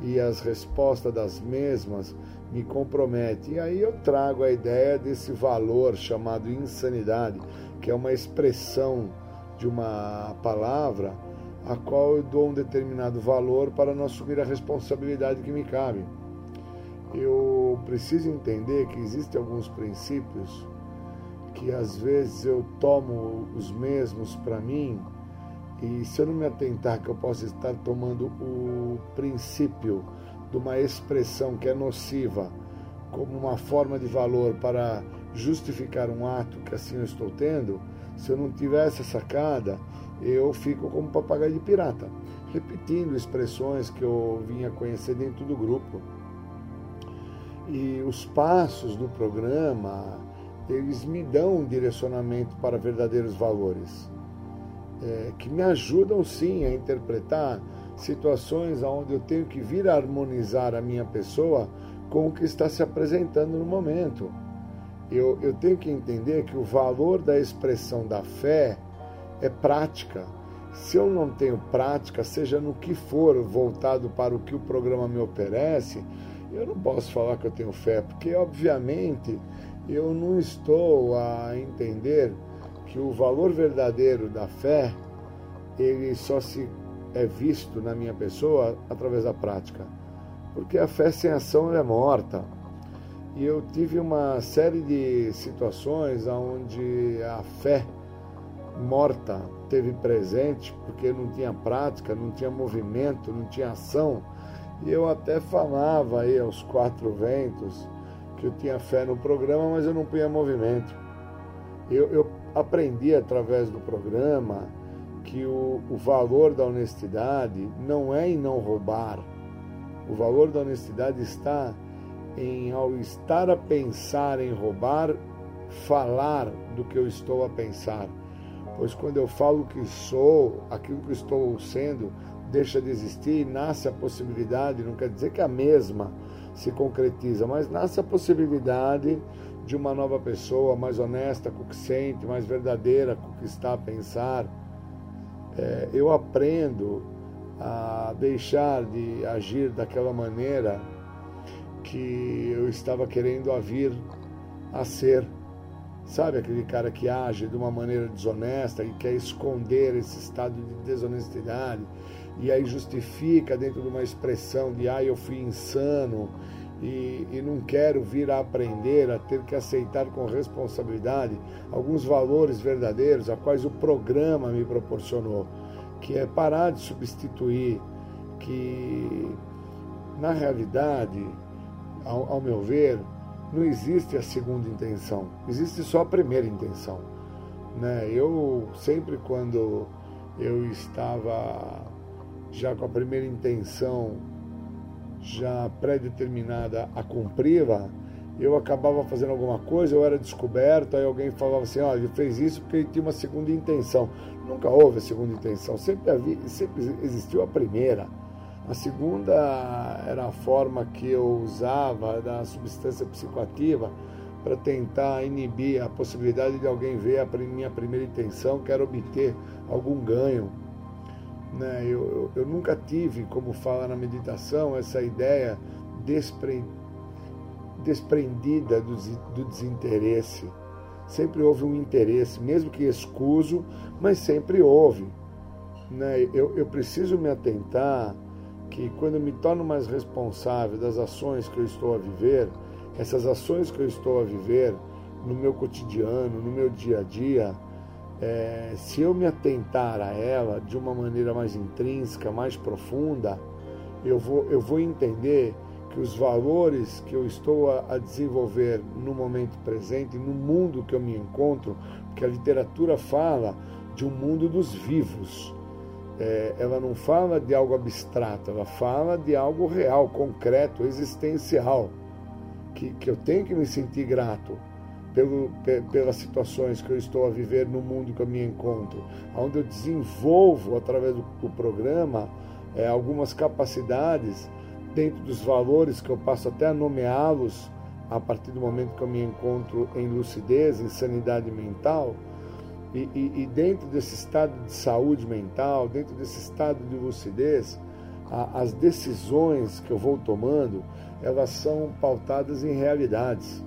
e as respostas das mesmas me comprometem. E aí eu trago a ideia desse valor chamado insanidade, que é uma expressão de uma palavra a qual eu dou um determinado valor para não assumir a responsabilidade que me cabe. Eu preciso entender que existem alguns princípios que às vezes eu tomo os mesmos para mim e se eu não me atentar que eu posso estar tomando o princípio de uma expressão que é nociva como uma forma de valor para justificar um ato que assim eu estou tendo, se eu não tiver essa sacada, eu fico como papagaio de pirata, repetindo expressões que eu vinha conhecer dentro do grupo. E os passos do programa, eles me dão um direcionamento para verdadeiros valores, é, que me ajudam sim a interpretar situações onde eu tenho que vir a harmonizar a minha pessoa com o que está se apresentando no momento. Eu, eu tenho que entender que o valor da expressão da fé é prática. Se eu não tenho prática, seja no que for voltado para o que o programa me oferece, eu não posso falar que eu tenho fé, porque obviamente eu não estou a entender que o valor verdadeiro da fé ele só se é visto na minha pessoa através da prática. Porque a fé sem ação é morta. E eu tive uma série de situações onde a fé morta teve presente porque não tinha prática, não tinha movimento, não tinha ação. E eu até falava aí aos quatro ventos que eu tinha fé no programa, mas eu não punha movimento. Eu, eu aprendi através do programa que o, o valor da honestidade não é em não roubar. O valor da honestidade está em, ao estar a pensar em roubar, falar do que eu estou a pensar. Pois quando eu falo que sou, aquilo que estou sendo deixa de existir, nasce a possibilidade, não quer dizer que a mesma se concretiza, mas nasce a possibilidade de uma nova pessoa mais honesta com o que sente, mais verdadeira com o que está a pensar. É, eu aprendo a deixar de agir daquela maneira que eu estava querendo a vir a ser. Sabe aquele cara que age de uma maneira desonesta e quer esconder esse estado de desonestidade? E aí justifica dentro de uma expressão de ah, eu fui insano e, e não quero vir a aprender, a ter que aceitar com responsabilidade alguns valores verdadeiros a quais o programa me proporcionou, que é parar de substituir, que na realidade, ao, ao meu ver, não existe a segunda intenção, existe só a primeira intenção. Né? Eu sempre quando eu estava já com a primeira intenção já pré-determinada a cumpri-la, eu acabava fazendo alguma coisa, eu era descoberto, aí alguém falava assim, olha, ele fez isso porque ele tinha uma segunda intenção. Nunca houve a segunda intenção, sempre, havia, sempre existiu a primeira. A segunda era a forma que eu usava da substância psicoativa para tentar inibir a possibilidade de alguém ver a minha primeira intenção, que era obter algum ganho. Né? Eu, eu, eu nunca tive, como fala na meditação, essa ideia despre, desprendida do, do desinteresse. Sempre houve um interesse, mesmo que escuso, mas sempre houve. Né? Eu, eu preciso me atentar que quando me torno mais responsável das ações que eu estou a viver, essas ações que eu estou a viver no meu cotidiano, no meu dia a dia, é, se eu me atentar a ela de uma maneira mais intrínseca, mais profunda, eu vou, eu vou entender que os valores que eu estou a, a desenvolver no momento presente, no mundo que eu me encontro, porque a literatura fala de um mundo dos vivos, é, ela não fala de algo abstrato, ela fala de algo real, concreto, existencial, que, que eu tenho que me sentir grato pelo, pelas situações que eu estou a viver no mundo que eu me encontro, onde eu desenvolvo, através do, do programa, é, algumas capacidades dentro dos valores que eu passo até a nomeá-los a partir do momento que eu me encontro em lucidez, em sanidade mental, e, e, e, dentro desse estado de saúde mental, dentro desse estado de lucidez, a, as decisões que eu vou tomando, elas são pautadas em realidades.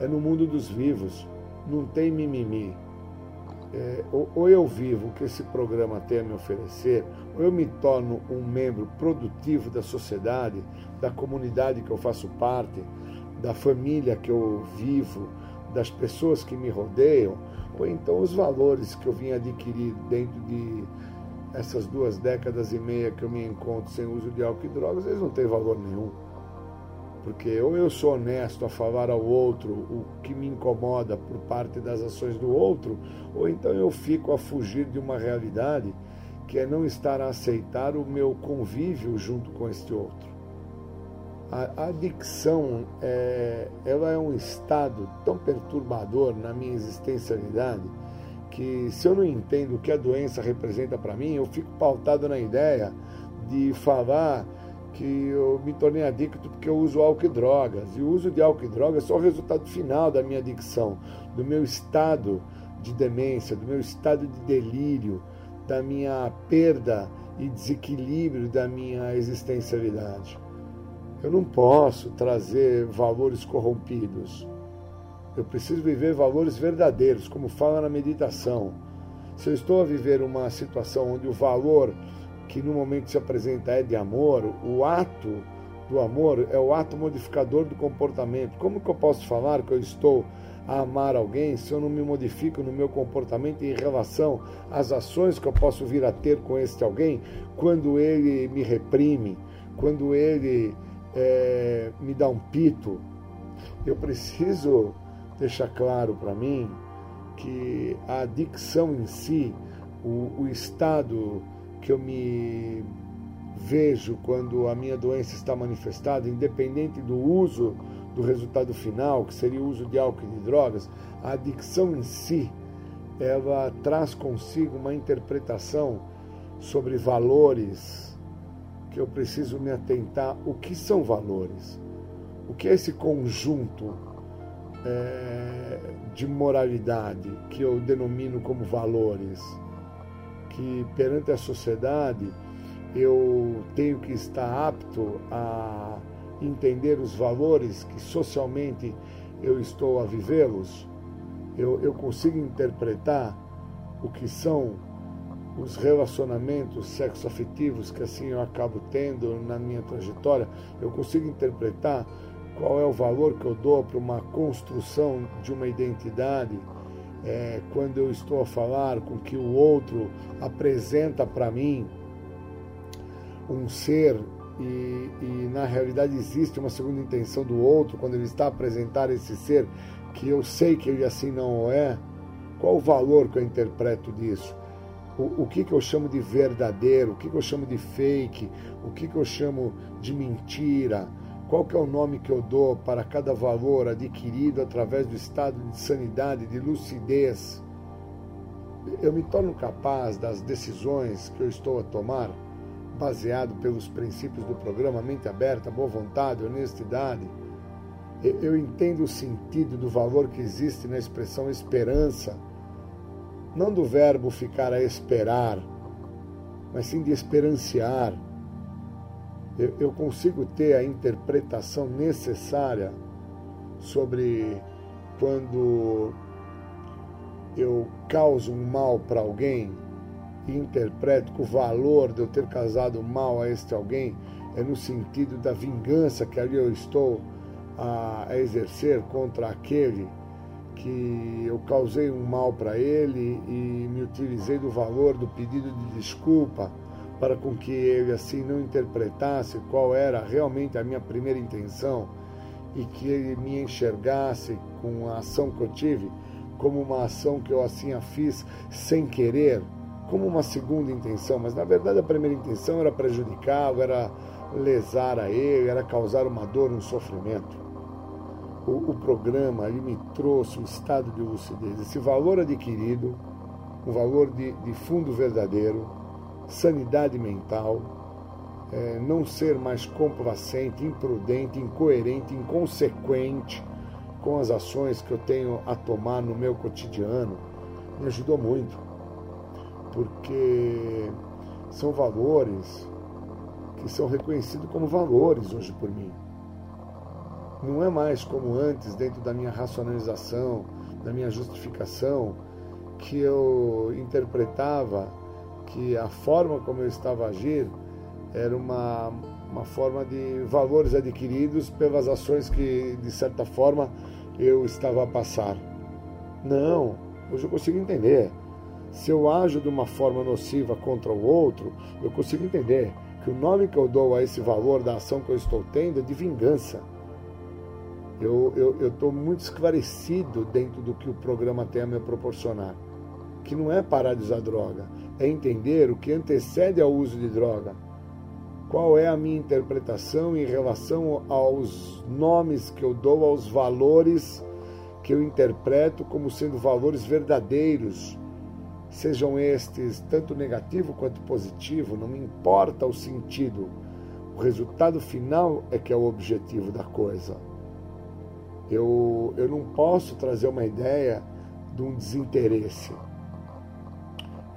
É no mundo dos vivos, não tem mimimi. É, ou, ou eu vivo o que esse programa tem a me oferecer, ou eu me torno um membro produtivo da sociedade, da comunidade que eu faço parte, da família que eu vivo, das pessoas que me rodeiam, ou então os valores que eu vim adquirir dentro de essas duas décadas e meia que eu me encontro sem uso de álcool e drogas, eles não têm valor nenhum. Porque ou eu sou honesto a falar ao outro o que me incomoda por parte das ações do outro, ou então eu fico a fugir de uma realidade que é não estar a aceitar o meu convívio junto com este outro. A adicção é, ela é um estado tão perturbador na minha existencialidade que se eu não entendo o que a doença representa para mim, eu fico pautado na ideia de falar que eu me tornei adicto porque eu uso álcool e drogas. E o uso de álcool e drogas é só o resultado final da minha adicção, do meu estado de demência, do meu estado de delírio, da minha perda e desequilíbrio da minha existencialidade. Eu não posso trazer valores corrompidos. Eu preciso viver valores verdadeiros, como fala na meditação. Se eu estou a viver uma situação onde o valor que no momento se apresenta é de amor, o ato do amor é o ato modificador do comportamento. Como que eu posso falar que eu estou a amar alguém se eu não me modifico no meu comportamento em relação às ações que eu posso vir a ter com este alguém quando ele me reprime, quando ele é, me dá um pito, eu preciso deixar claro para mim que a adicção em si, o, o estado que eu me vejo quando a minha doença está manifestada, independente do uso do resultado final, que seria o uso de álcool e de drogas, a adicção em si, ela traz consigo uma interpretação sobre valores que eu preciso me atentar. O que são valores? O que é esse conjunto é, de moralidade que eu denomino como valores? Que perante a sociedade eu tenho que estar apto a entender os valores que socialmente eu estou a vivê-los, eu, eu consigo interpretar o que são os relacionamentos sexoafetivos que assim eu acabo tendo na minha trajetória, eu consigo interpretar qual é o valor que eu dou para uma construção de uma identidade é, quando eu estou a falar com que o outro apresenta para mim um ser e, e, na realidade existe uma segunda intenção do outro quando ele está a apresentar esse ser que eu sei que ele assim não é, qual o valor que eu interpreto disso? O, o que, que eu chamo de verdadeiro? O que, que eu chamo de fake? O que, que eu chamo de mentira? Qual que é o nome que eu dou para cada valor adquirido através do estado de sanidade, de lucidez? Eu me torno capaz das decisões que eu estou a tomar? baseado pelos princípios do programa Mente Aberta, Boa Vontade, Honestidade. Eu entendo o sentido do valor que existe na expressão esperança, não do verbo ficar a esperar, mas sim de esperanciar. Eu consigo ter a interpretação necessária sobre quando eu causo um mal para alguém e interpreto que o valor de eu ter casado mal a este alguém é no sentido da vingança que ali eu estou a, a exercer contra aquele que eu causei um mal para ele e me utilizei do valor do pedido de desculpa para com que ele assim não interpretasse qual era realmente a minha primeira intenção e que ele me enxergasse com a ação que eu tive como uma ação que eu assim a fiz sem querer como uma segunda intenção, mas na verdade a primeira intenção era prejudicá-lo, era lesar a ele, era causar uma dor, um sofrimento. O, o programa ali me trouxe um estado de lucidez, esse valor adquirido, um valor de, de fundo verdadeiro, sanidade mental, é, não ser mais complacente, imprudente, incoerente, inconsequente com as ações que eu tenho a tomar no meu cotidiano, me ajudou muito porque são valores que são reconhecidos como valores hoje por mim. Não é mais como antes, dentro da minha racionalização, da minha justificação, que eu interpretava que a forma como eu estava a agir era uma, uma forma de valores adquiridos pelas ações que, de certa forma, eu estava a passar. Não, hoje eu consigo entender se eu ajo de uma forma nociva contra o outro, eu consigo entender que o nome que eu dou a esse valor da ação que eu estou tendo é de vingança. Eu estou muito esclarecido dentro do que o programa tem a me proporcionar. Que não é parar de usar droga, é entender o que antecede ao uso de droga. Qual é a minha interpretação em relação aos nomes que eu dou, aos valores que eu interpreto como sendo valores verdadeiros sejam estes tanto negativo quanto positivo, não me importa o sentido. O resultado final é que é o objetivo da coisa. Eu, eu não posso trazer uma ideia de um desinteresse.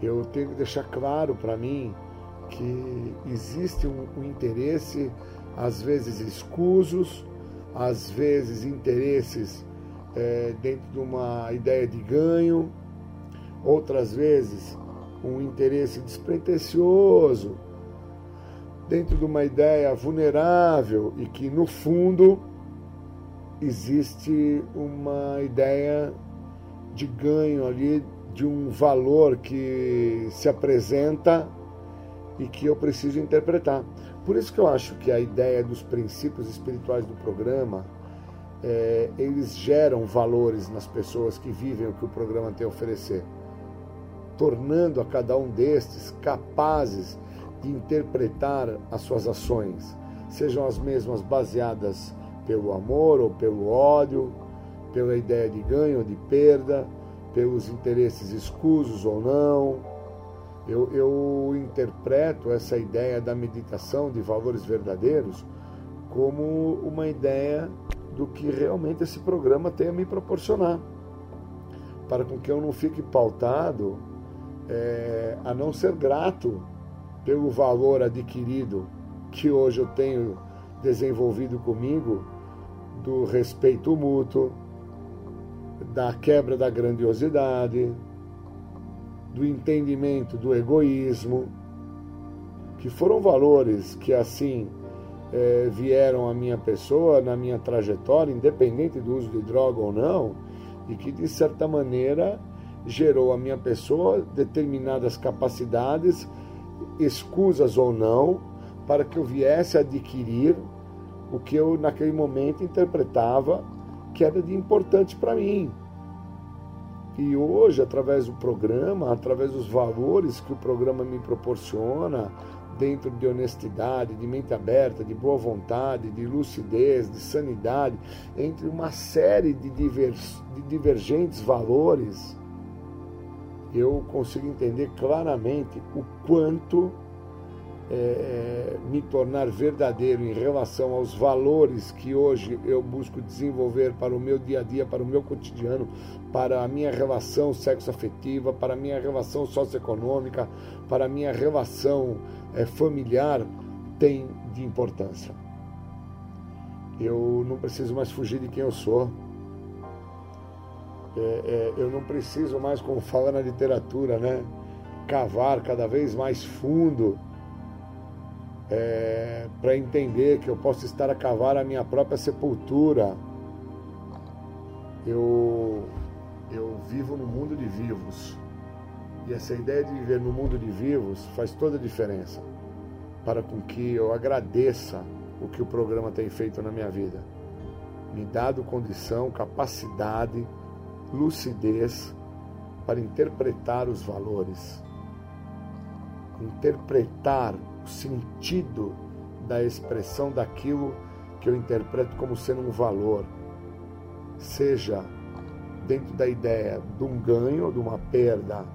Eu tenho que deixar claro para mim que existe um, um interesse, às vezes escusos, às vezes interesses é, dentro de uma ideia de ganho, outras vezes um interesse despretensioso, dentro de uma ideia vulnerável e que, no fundo, existe uma ideia de ganho ali, de um valor que se apresenta e que eu preciso interpretar. Por isso que eu acho que a ideia dos princípios espirituais do programa é, eles geram valores nas pessoas que vivem o que o programa tem a oferecer, tornando a cada um destes capazes de interpretar as suas ações, sejam as mesmas baseadas pelo amor ou pelo ódio, pela ideia de ganho ou de perda, pelos interesses escusos ou não. Eu, eu interpreto essa ideia da meditação de valores verdadeiros como uma ideia do que realmente esse programa tem a me proporcionar, para com que eu não fique pautado é, a não ser grato pelo valor adquirido que hoje eu tenho desenvolvido comigo do respeito mútuo, da quebra da grandiosidade, do entendimento do egoísmo, que foram valores que assim é, vieram à minha pessoa, na minha trajetória, independente do uso de droga ou não, e que de certa maneira gerou à minha pessoa determinadas capacidades, escusas ou não, para que eu viesse a adquirir o que eu naquele momento interpretava que era de importante para mim. E hoje, através do programa, através dos valores que o programa me proporciona, dentro de honestidade, de mente aberta, de boa vontade, de lucidez, de sanidade, entre uma série de, diver, de divergentes valores, eu consigo entender claramente o quanto é, me tornar verdadeiro em relação aos valores que hoje eu busco desenvolver para o meu dia a dia, para o meu cotidiano, para a minha relação sexoafetiva, para a minha relação socioeconômica, para a minha relação é, familiar, tem de importância. Eu não preciso mais fugir de quem eu sou. É, é, eu não preciso mais, como fala na literatura, né, cavar cada vez mais fundo é, para entender que eu posso estar a cavar a minha própria sepultura. Eu, eu vivo no mundo de vivos. E essa ideia de viver no mundo de vivos faz toda a diferença para com que eu agradeça o que o programa tem feito na minha vida. Me dado condição, capacidade, lucidez para interpretar os valores, interpretar o sentido da expressão daquilo que eu interpreto como sendo um valor, seja dentro da ideia de um ganho, de uma perda,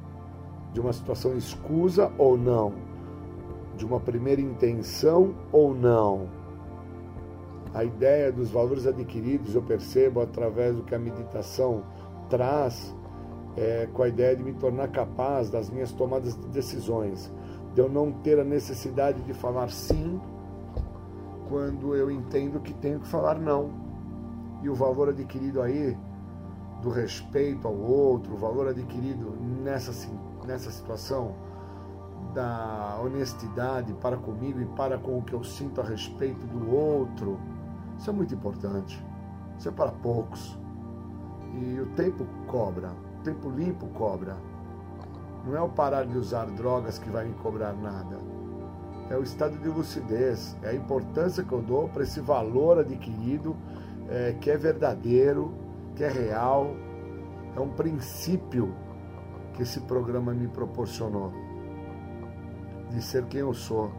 de uma situação escusa ou não, de uma primeira intenção ou não. A ideia dos valores adquiridos eu percebo através do que a meditação traz, é, com a ideia de me tornar capaz das minhas tomadas de decisões de eu não ter a necessidade de falar sim quando eu entendo que tenho que falar não. E o valor adquirido aí do respeito ao outro, o valor adquirido nessa, nessa situação da honestidade para comigo e para com o que eu sinto a respeito do outro, isso é muito importante. Isso é para poucos. E o tempo cobra, o tempo limpo cobra. Não é o parar de usar drogas que vai me cobrar nada. É o estado de lucidez, é a importância que eu dou para esse valor adquirido, é, que é verdadeiro, que é real, é um princípio que esse programa me proporcionou de ser quem eu sou,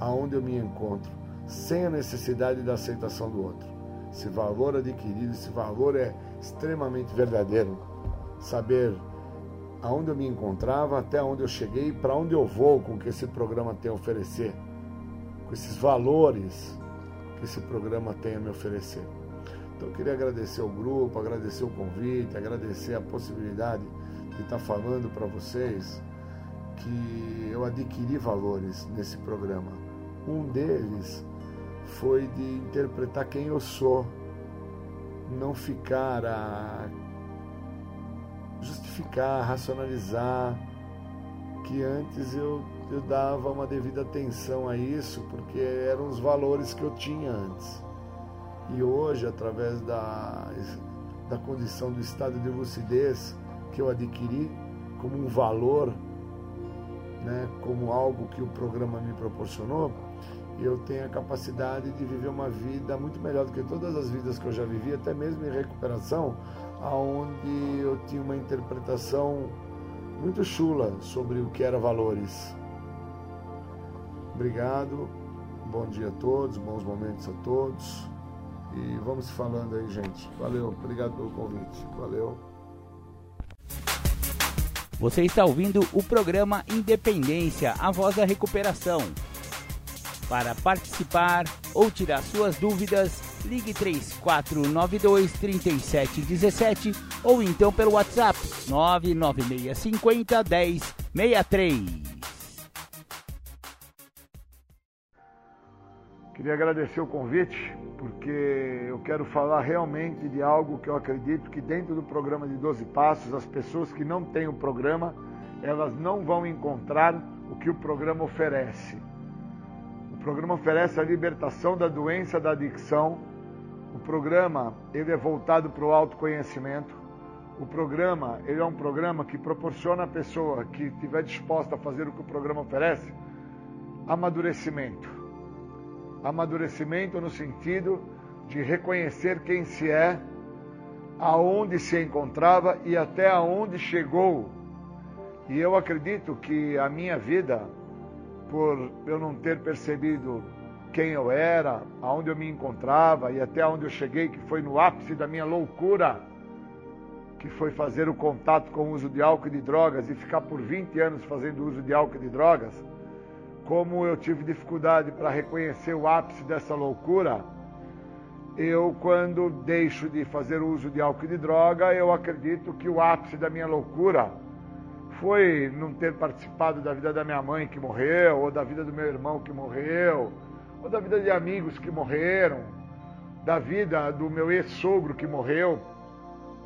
aonde eu me encontro, sem a necessidade da aceitação do outro. Esse valor adquirido, esse valor é extremamente verdadeiro. Saber aonde eu me encontrava, até onde eu cheguei, para onde eu vou com o que esse programa tem a oferecer, com esses valores que esse programa tem a me oferecer. Então eu queria agradecer o grupo, agradecer o convite, agradecer a possibilidade de estar falando para vocês que eu adquiri valores nesse programa. Um deles foi de interpretar quem eu sou, não ficar a justificar, racionalizar, que antes eu, eu dava uma devida atenção a isso, porque eram os valores que eu tinha antes. E hoje, através da, da condição do estado de lucidez que eu adquiri como um valor, né, como algo que o programa me proporcionou, eu tenho a capacidade de viver uma vida muito melhor do que todas as vidas que eu já vivi, até mesmo em recuperação, aonde eu tinha uma interpretação muito chula sobre o que era valores. Obrigado, bom dia a todos, bons momentos a todos e vamos falando aí, gente. Valeu, obrigado pelo convite. Valeu. Você está ouvindo o programa Independência, a voz da recuperação. Para participar ou tirar suas dúvidas, ligue 3492 3717 ou então pelo WhatsApp 99650 1063. Queria agradecer o convite, porque eu quero falar realmente de algo que eu acredito que dentro do programa de 12 Passos, as pessoas que não têm o programa, elas não vão encontrar o que o programa oferece. O programa oferece a libertação da doença da adicção. O programa ele é voltado para o autoconhecimento. O programa ele é um programa que proporciona à pessoa que estiver disposta a fazer o que o programa oferece amadurecimento amadurecimento no sentido de reconhecer quem se é, aonde se encontrava e até aonde chegou. E eu acredito que a minha vida, por eu não ter percebido quem eu era, aonde eu me encontrava e até onde eu cheguei, que foi no ápice da minha loucura, que foi fazer o contato com o uso de álcool e de drogas e ficar por 20 anos fazendo uso de álcool e de drogas, como eu tive dificuldade para reconhecer o ápice dessa loucura, eu, quando deixo de fazer uso de álcool e de droga, eu acredito que o ápice da minha loucura foi não ter participado da vida da minha mãe que morreu, ou da vida do meu irmão que morreu, ou da vida de amigos que morreram, da vida do meu ex-sogro que morreu,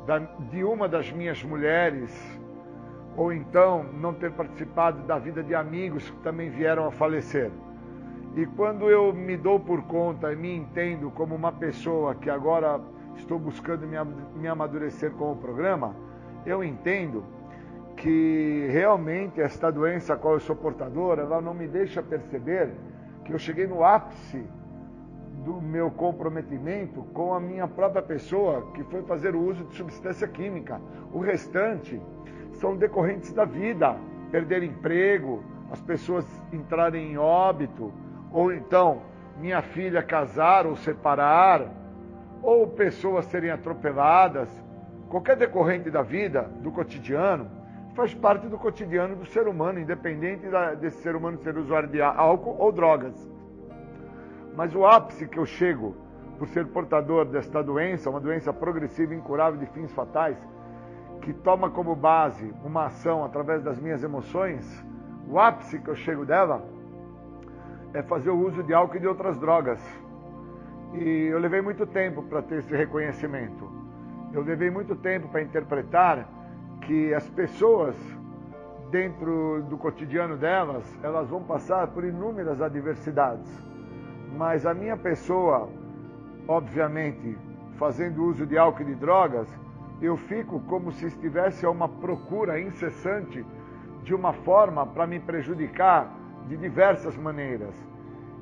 da, de uma das minhas mulheres ou então não ter participado da vida de amigos que também vieram a falecer. E quando eu me dou por conta e me entendo como uma pessoa que agora estou buscando me amadurecer com o programa, eu entendo que realmente esta doença a qual eu sou portador, ela não me deixa perceber que eu cheguei no ápice do meu comprometimento com a minha própria pessoa, que foi fazer o uso de substância química. O restante são decorrentes da vida, perder emprego, as pessoas entrarem em óbito, ou então minha filha casar ou separar, ou pessoas serem atropeladas, qualquer decorrente da vida, do cotidiano, faz parte do cotidiano do ser humano, independente desse ser humano ser usuário de álcool ou drogas. Mas o ápice que eu chego por ser portador desta doença, uma doença progressiva, incurável de fins fatais, que toma como base uma ação através das minhas emoções, o ápice que eu chego dela é fazer o uso de álcool e de outras drogas. E eu levei muito tempo para ter esse reconhecimento. Eu levei muito tempo para interpretar que as pessoas, dentro do cotidiano delas, elas vão passar por inúmeras adversidades. Mas a minha pessoa, obviamente, fazendo uso de álcool e de drogas, eu fico como se estivesse a uma procura incessante de uma forma para me prejudicar de diversas maneiras.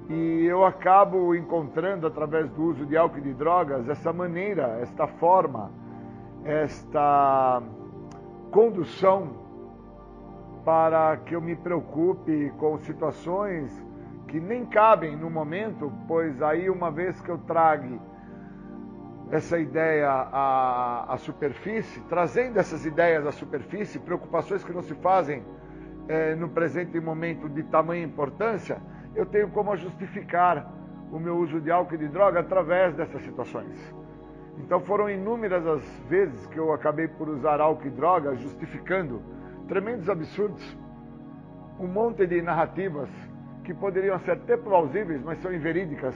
E eu acabo encontrando, através do uso de álcool e de drogas, essa maneira, esta forma, esta condução para que eu me preocupe com situações que nem cabem no momento, pois aí, uma vez que eu trague essa ideia à, à superfície, trazendo essas ideias à superfície, preocupações que não se fazem é, no presente momento de tamanha importância, eu tenho como justificar o meu uso de álcool e de droga através dessas situações. Então foram inúmeras as vezes que eu acabei por usar álcool e droga justificando tremendos absurdos, um monte de narrativas que poderiam ser até plausíveis, mas são inverídicas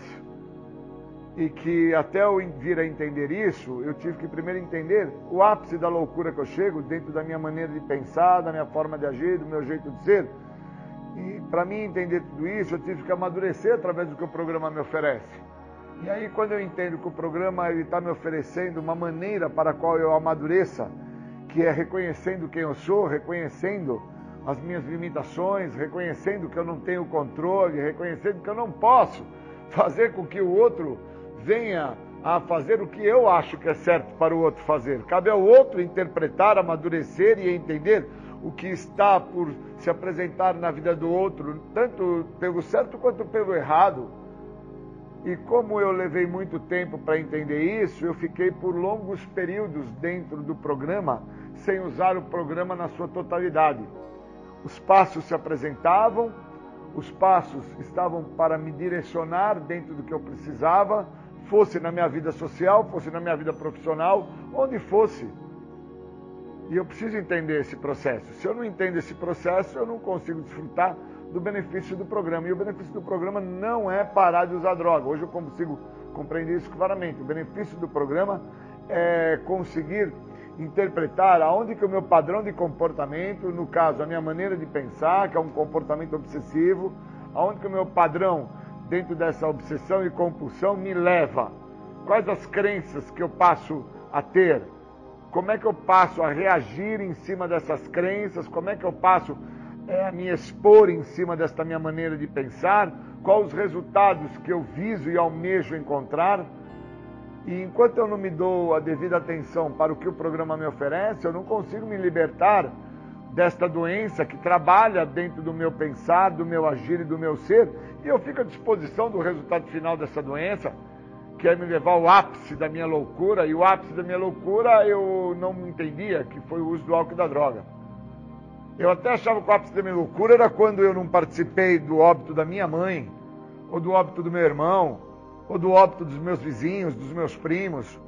e que até eu vir a entender isso, eu tive que primeiro entender o ápice da loucura que eu chego dentro da minha maneira de pensar, da minha forma de agir, do meu jeito de ser. E para mim entender tudo isso, eu tive que amadurecer através do que o programa me oferece. E aí quando eu entendo que o programa está me oferecendo uma maneira para a qual eu amadureça, que é reconhecendo quem eu sou, reconhecendo as minhas limitações, reconhecendo que eu não tenho controle, reconhecendo que eu não posso fazer com que o outro venha a fazer o que eu acho que é certo para o outro fazer. Cabe ao outro interpretar, amadurecer e entender o que está por se apresentar na vida do outro, tanto pelo certo quanto pelo errado. E como eu levei muito tempo para entender isso, eu fiquei por longos períodos dentro do programa sem usar o programa na sua totalidade. Os passos se apresentavam, os passos estavam para me direcionar dentro do que eu precisava, fosse na minha vida social, fosse na minha vida profissional, onde fosse. E eu preciso entender esse processo. Se eu não entendo esse processo, eu não consigo desfrutar do benefício do programa. E o benefício do programa não é parar de usar droga. Hoje eu consigo compreender isso claramente. O benefício do programa é conseguir interpretar aonde que o meu padrão de comportamento, no caso, a minha maneira de pensar, que é um comportamento obsessivo, aonde que o meu padrão dentro dessa obsessão e compulsão me leva, quais as crenças que eu passo a ter, como é que eu passo a reagir em cima dessas crenças, como é que eu passo é, me expor em cima desta minha maneira de pensar, quais os resultados que eu viso e almejo encontrar. E enquanto eu não me dou a devida atenção para o que o programa me oferece, eu não consigo me libertar desta doença que trabalha dentro do meu pensar, do meu agir e do meu ser, e eu fico à disposição do resultado final dessa doença, que é me levar ao ápice da minha loucura, e o ápice da minha loucura eu não entendia, que foi o uso do álcool e da droga. Eu até achava que o ápice da minha loucura era quando eu não participei do óbito da minha mãe, ou do óbito do meu irmão, ou do óbito dos meus vizinhos, dos meus primos,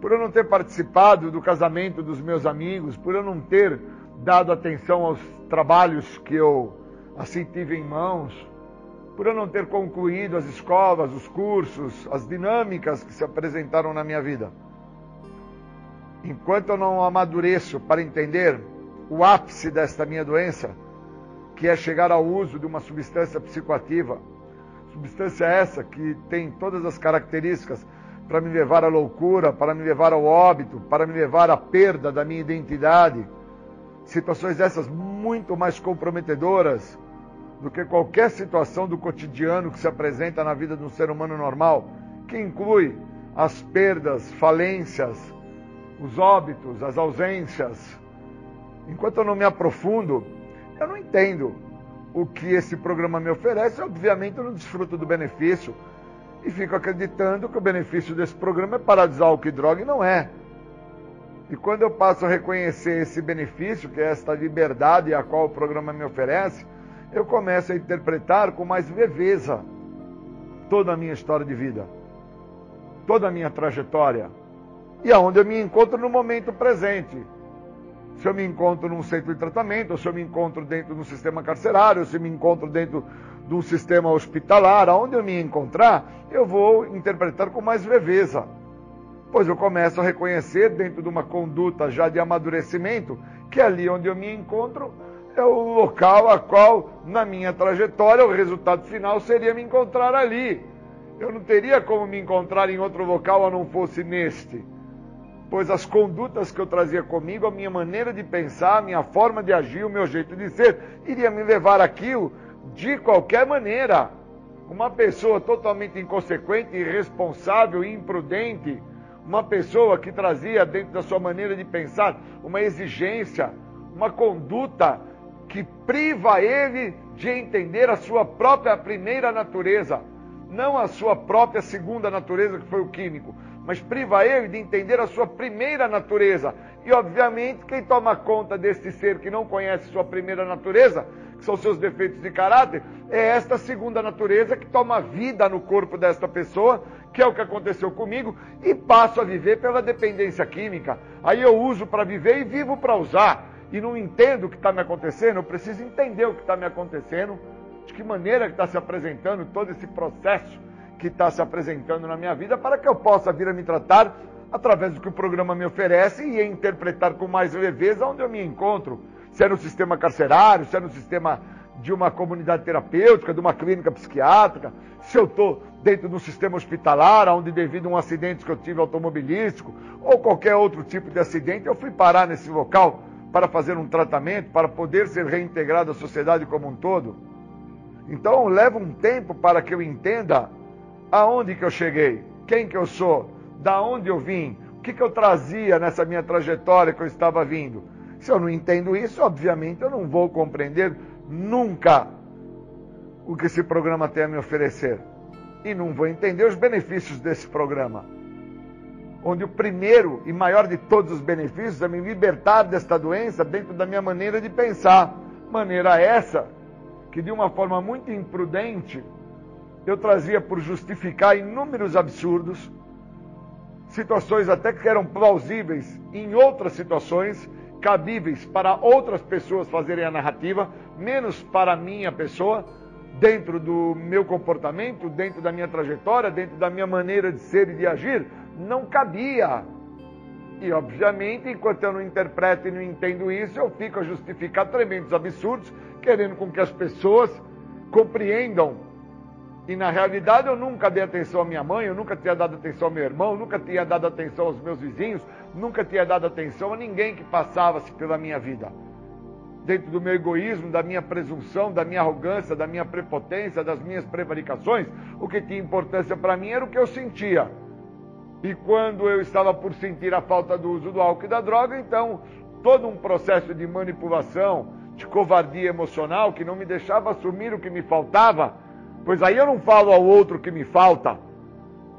por eu não ter participado do casamento dos meus amigos, por eu não ter dado atenção aos trabalhos que eu assim tive em mãos, por eu não ter concluído as escolas, os cursos, as dinâmicas que se apresentaram na minha vida. Enquanto eu não amadureço para entender o ápice desta minha doença, que é chegar ao uso de uma substância psicoativa. Substância essa que tem todas as características para me levar à loucura, para me levar ao óbito, para me levar à perda da minha identidade. Situações essas muito mais comprometedoras do que qualquer situação do cotidiano que se apresenta na vida de um ser humano normal, que inclui as perdas, falências, os óbitos, as ausências, enquanto eu não me aprofundo, eu não entendo o que esse programa me oferece. Obviamente, eu não desfruto do benefício e fico acreditando que o benefício desse programa é parar de droga, e não é. E quando eu passo a reconhecer esse benefício, que é esta liberdade a qual o programa me oferece, eu começo a interpretar com mais leveza toda a minha história de vida, toda a minha trajetória, e aonde eu me encontro no momento presente se eu me encontro num centro de tratamento, se eu me encontro dentro de um sistema carcerário, se eu me encontro dentro de um sistema hospitalar, aonde eu me encontrar, eu vou interpretar com mais leveza. Pois eu começo a reconhecer dentro de uma conduta já de amadurecimento que ali onde eu me encontro é o local a qual, na minha trajetória, o resultado final seria me encontrar ali. Eu não teria como me encontrar em outro local a não fosse neste pois as condutas que eu trazia comigo, a minha maneira de pensar, a minha forma de agir, o meu jeito de ser, iria me levar aquilo de qualquer maneira. Uma pessoa totalmente inconsequente, irresponsável, imprudente, uma pessoa que trazia dentro da sua maneira de pensar uma exigência, uma conduta que priva ele de entender a sua própria primeira natureza, não a sua própria segunda natureza, que foi o químico, mas priva ele de entender a sua primeira natureza. E, obviamente, quem toma conta deste ser que não conhece sua primeira natureza, que são seus defeitos de caráter, é esta segunda natureza que toma vida no corpo desta pessoa, que é o que aconteceu comigo, e passo a viver pela dependência química. Aí eu uso para viver e vivo para usar. E não entendo o que está me acontecendo, eu preciso entender o que está me acontecendo, de que maneira que está se apresentando todo esse processo que está se apresentando na minha vida para que eu possa vir a me tratar através do que o programa me oferece e interpretar com mais leveza onde eu me encontro. Se é no sistema carcerário, se é no sistema de uma comunidade terapêutica, de uma clínica psiquiátrica, se eu estou dentro de um sistema hospitalar, onde devido a um acidente que eu tive automobilístico, ou qualquer outro tipo de acidente, eu fui parar nesse local para fazer um tratamento, para poder ser reintegrado à sociedade como um todo. Então leva um tempo para que eu entenda aonde que eu cheguei, quem que eu sou, da onde eu vim, o que, que eu trazia nessa minha trajetória que eu estava vindo. Se eu não entendo isso, obviamente eu não vou compreender nunca o que esse programa tem a me oferecer. E não vou entender os benefícios desse programa. Onde o primeiro e maior de todos os benefícios é me libertar desta doença dentro da minha maneira de pensar. Maneira essa que, de uma forma muito imprudente, eu trazia por justificar inúmeros absurdos, situações até que eram plausíveis em outras situações, cabíveis para outras pessoas fazerem a narrativa, menos para a minha pessoa, dentro do meu comportamento, dentro da minha trajetória, dentro da minha maneira de ser e de agir, não cabia. E, obviamente, enquanto eu não interpreto e não entendo isso, eu fico a justificar tremendos absurdos, querendo com que as pessoas compreendam e na realidade eu nunca dei atenção à minha mãe, eu nunca tinha dado atenção ao meu irmão, nunca tinha dado atenção aos meus vizinhos, nunca tinha dado atenção a ninguém que passasse pela minha vida. Dentro do meu egoísmo, da minha presunção, da minha arrogância, da minha prepotência, das minhas prevaricações, o que tinha importância para mim era o que eu sentia. E quando eu estava por sentir a falta do uso do álcool e da droga, então todo um processo de manipulação, de covardia emocional que não me deixava assumir o que me faltava Pois aí eu não falo ao outro que me falta.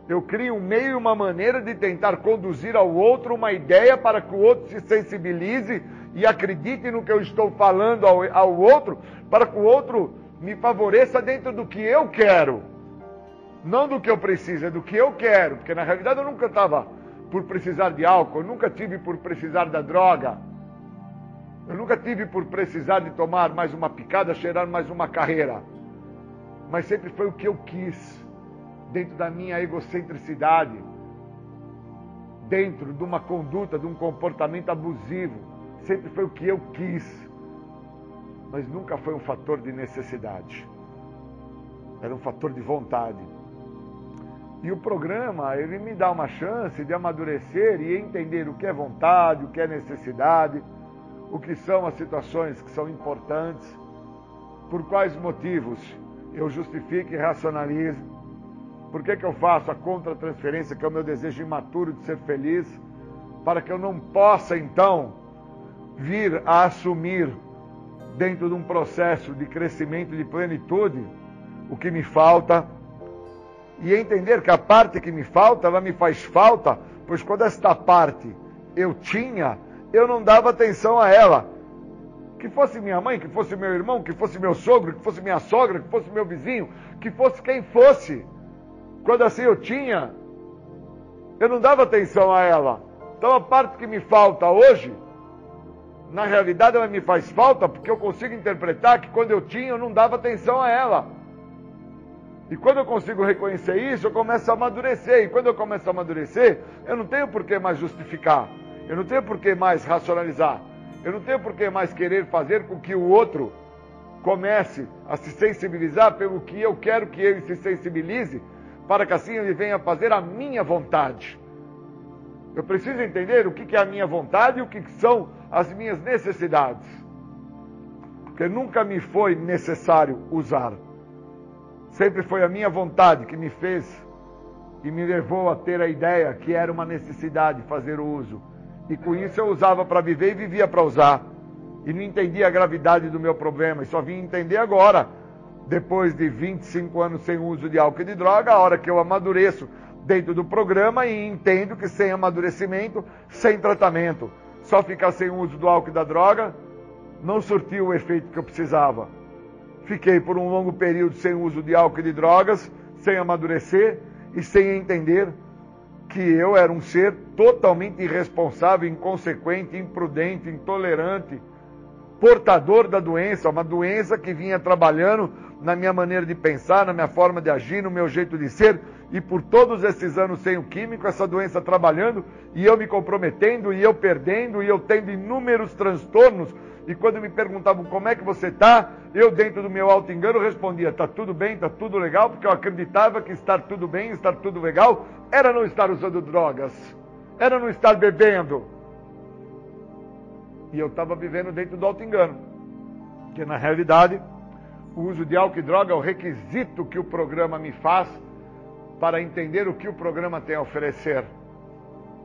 Eu crio um meio e uma maneira de tentar conduzir ao outro uma ideia para que o outro se sensibilize e acredite no que eu estou falando ao, ao outro, para que o outro me favoreça dentro do que eu quero. Não do que eu preciso, é do que eu quero. Porque na realidade eu nunca estava por precisar de álcool, eu nunca tive por precisar da droga. Eu nunca tive por precisar de tomar mais uma picada, cheirar mais uma carreira mas sempre foi o que eu quis, dentro da minha egocentricidade, dentro de uma conduta, de um comportamento abusivo. Sempre foi o que eu quis, mas nunca foi um fator de necessidade. Era um fator de vontade. E o programa, ele me dá uma chance de amadurecer e entender o que é vontade, o que é necessidade, o que são as situações que são importantes, por quais motivos eu justifico e racionalizo. Por que, que eu faço a contra-transferência, que é o meu desejo imaturo de ser feliz, para que eu não possa, então, vir a assumir, dentro de um processo de crescimento, de plenitude, o que me falta, e entender que a parte que me falta, ela me faz falta, pois quando esta parte eu tinha, eu não dava atenção a ela que fosse minha mãe, que fosse meu irmão, que fosse meu sogro, que fosse minha sogra, que fosse meu vizinho, que fosse quem fosse. Quando assim eu tinha, eu não dava atenção a ela. Então a parte que me falta hoje, na realidade ela me faz falta porque eu consigo interpretar que quando eu tinha eu não dava atenção a ela. E quando eu consigo reconhecer isso, eu começo a amadurecer. E quando eu começo a amadurecer, eu não tenho por que mais justificar. Eu não tenho por que mais racionalizar. Eu não tenho por que mais querer fazer com que o outro comece a se sensibilizar pelo que eu quero que ele se sensibilize, para que assim ele venha fazer a minha vontade. Eu preciso entender o que é a minha vontade e o que são as minhas necessidades. Porque nunca me foi necessário usar. Sempre foi a minha vontade que me fez e me levou a ter a ideia que era uma necessidade fazer o uso. E com isso eu usava para viver e vivia para usar. E não entendia a gravidade do meu problema. E só vim entender agora, depois de 25 anos sem uso de álcool e de droga, a hora que eu amadureço dentro do programa e entendo que sem amadurecimento, sem tratamento, só ficar sem uso do álcool e da droga, não surtiu o efeito que eu precisava. Fiquei por um longo período sem uso de álcool e de drogas, sem amadurecer e sem entender que eu era um ser totalmente irresponsável, inconsequente, imprudente, intolerante, portador da doença, uma doença que vinha trabalhando na minha maneira de pensar, na minha forma de agir, no meu jeito de ser, e por todos esses anos sem o químico, essa doença trabalhando, e eu me comprometendo, e eu perdendo, e eu tendo inúmeros transtornos e quando me perguntavam como é que você está, eu, dentro do meu alto engano, respondia: está tudo bem, está tudo legal, porque eu acreditava que estar tudo bem, estar tudo legal, era não estar usando drogas, era não estar bebendo. E eu estava vivendo dentro do auto-engano. Que na realidade, o uso de álcool e droga é o requisito que o programa me faz para entender o que o programa tem a oferecer.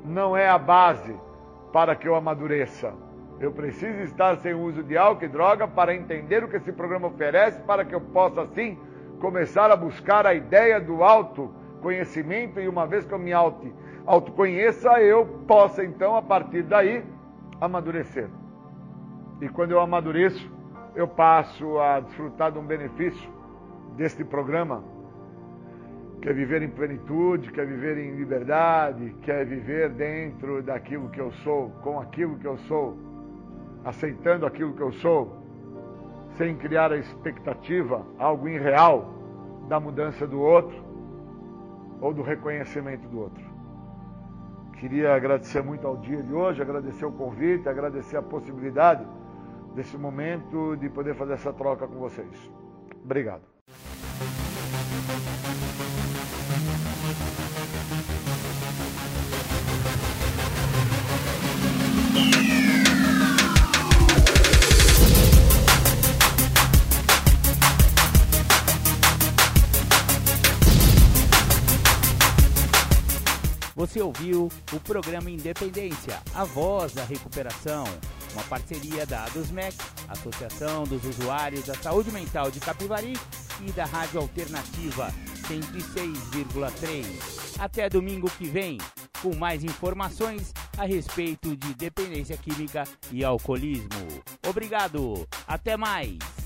Não é a base para que eu amadureça. Eu preciso estar sem uso de álcool e droga para entender o que esse programa oferece, para que eu possa, assim, começar a buscar a ideia do autoconhecimento e uma vez que eu me auto, autoconheça, eu possa, então, a partir daí, amadurecer. E quando eu amadureço, eu passo a desfrutar de um benefício deste programa, que é viver em plenitude, quer viver em liberdade, quer viver dentro daquilo que eu sou, com aquilo que eu sou, aceitando aquilo que eu sou, sem criar a expectativa, algo irreal, da mudança do outro ou do reconhecimento do outro. Queria agradecer muito ao dia de hoje, agradecer o convite, agradecer a possibilidade desse momento de poder fazer essa troca com vocês. Obrigado. Você ouviu o programa Independência, a voz da recuperação, uma parceria da ADUSMEC, Associação dos Usuários da Saúde Mental de Capivari e da Rádio Alternativa 106,3. Até domingo que vem, com mais informações a respeito de dependência química e alcoolismo. Obrigado, até mais!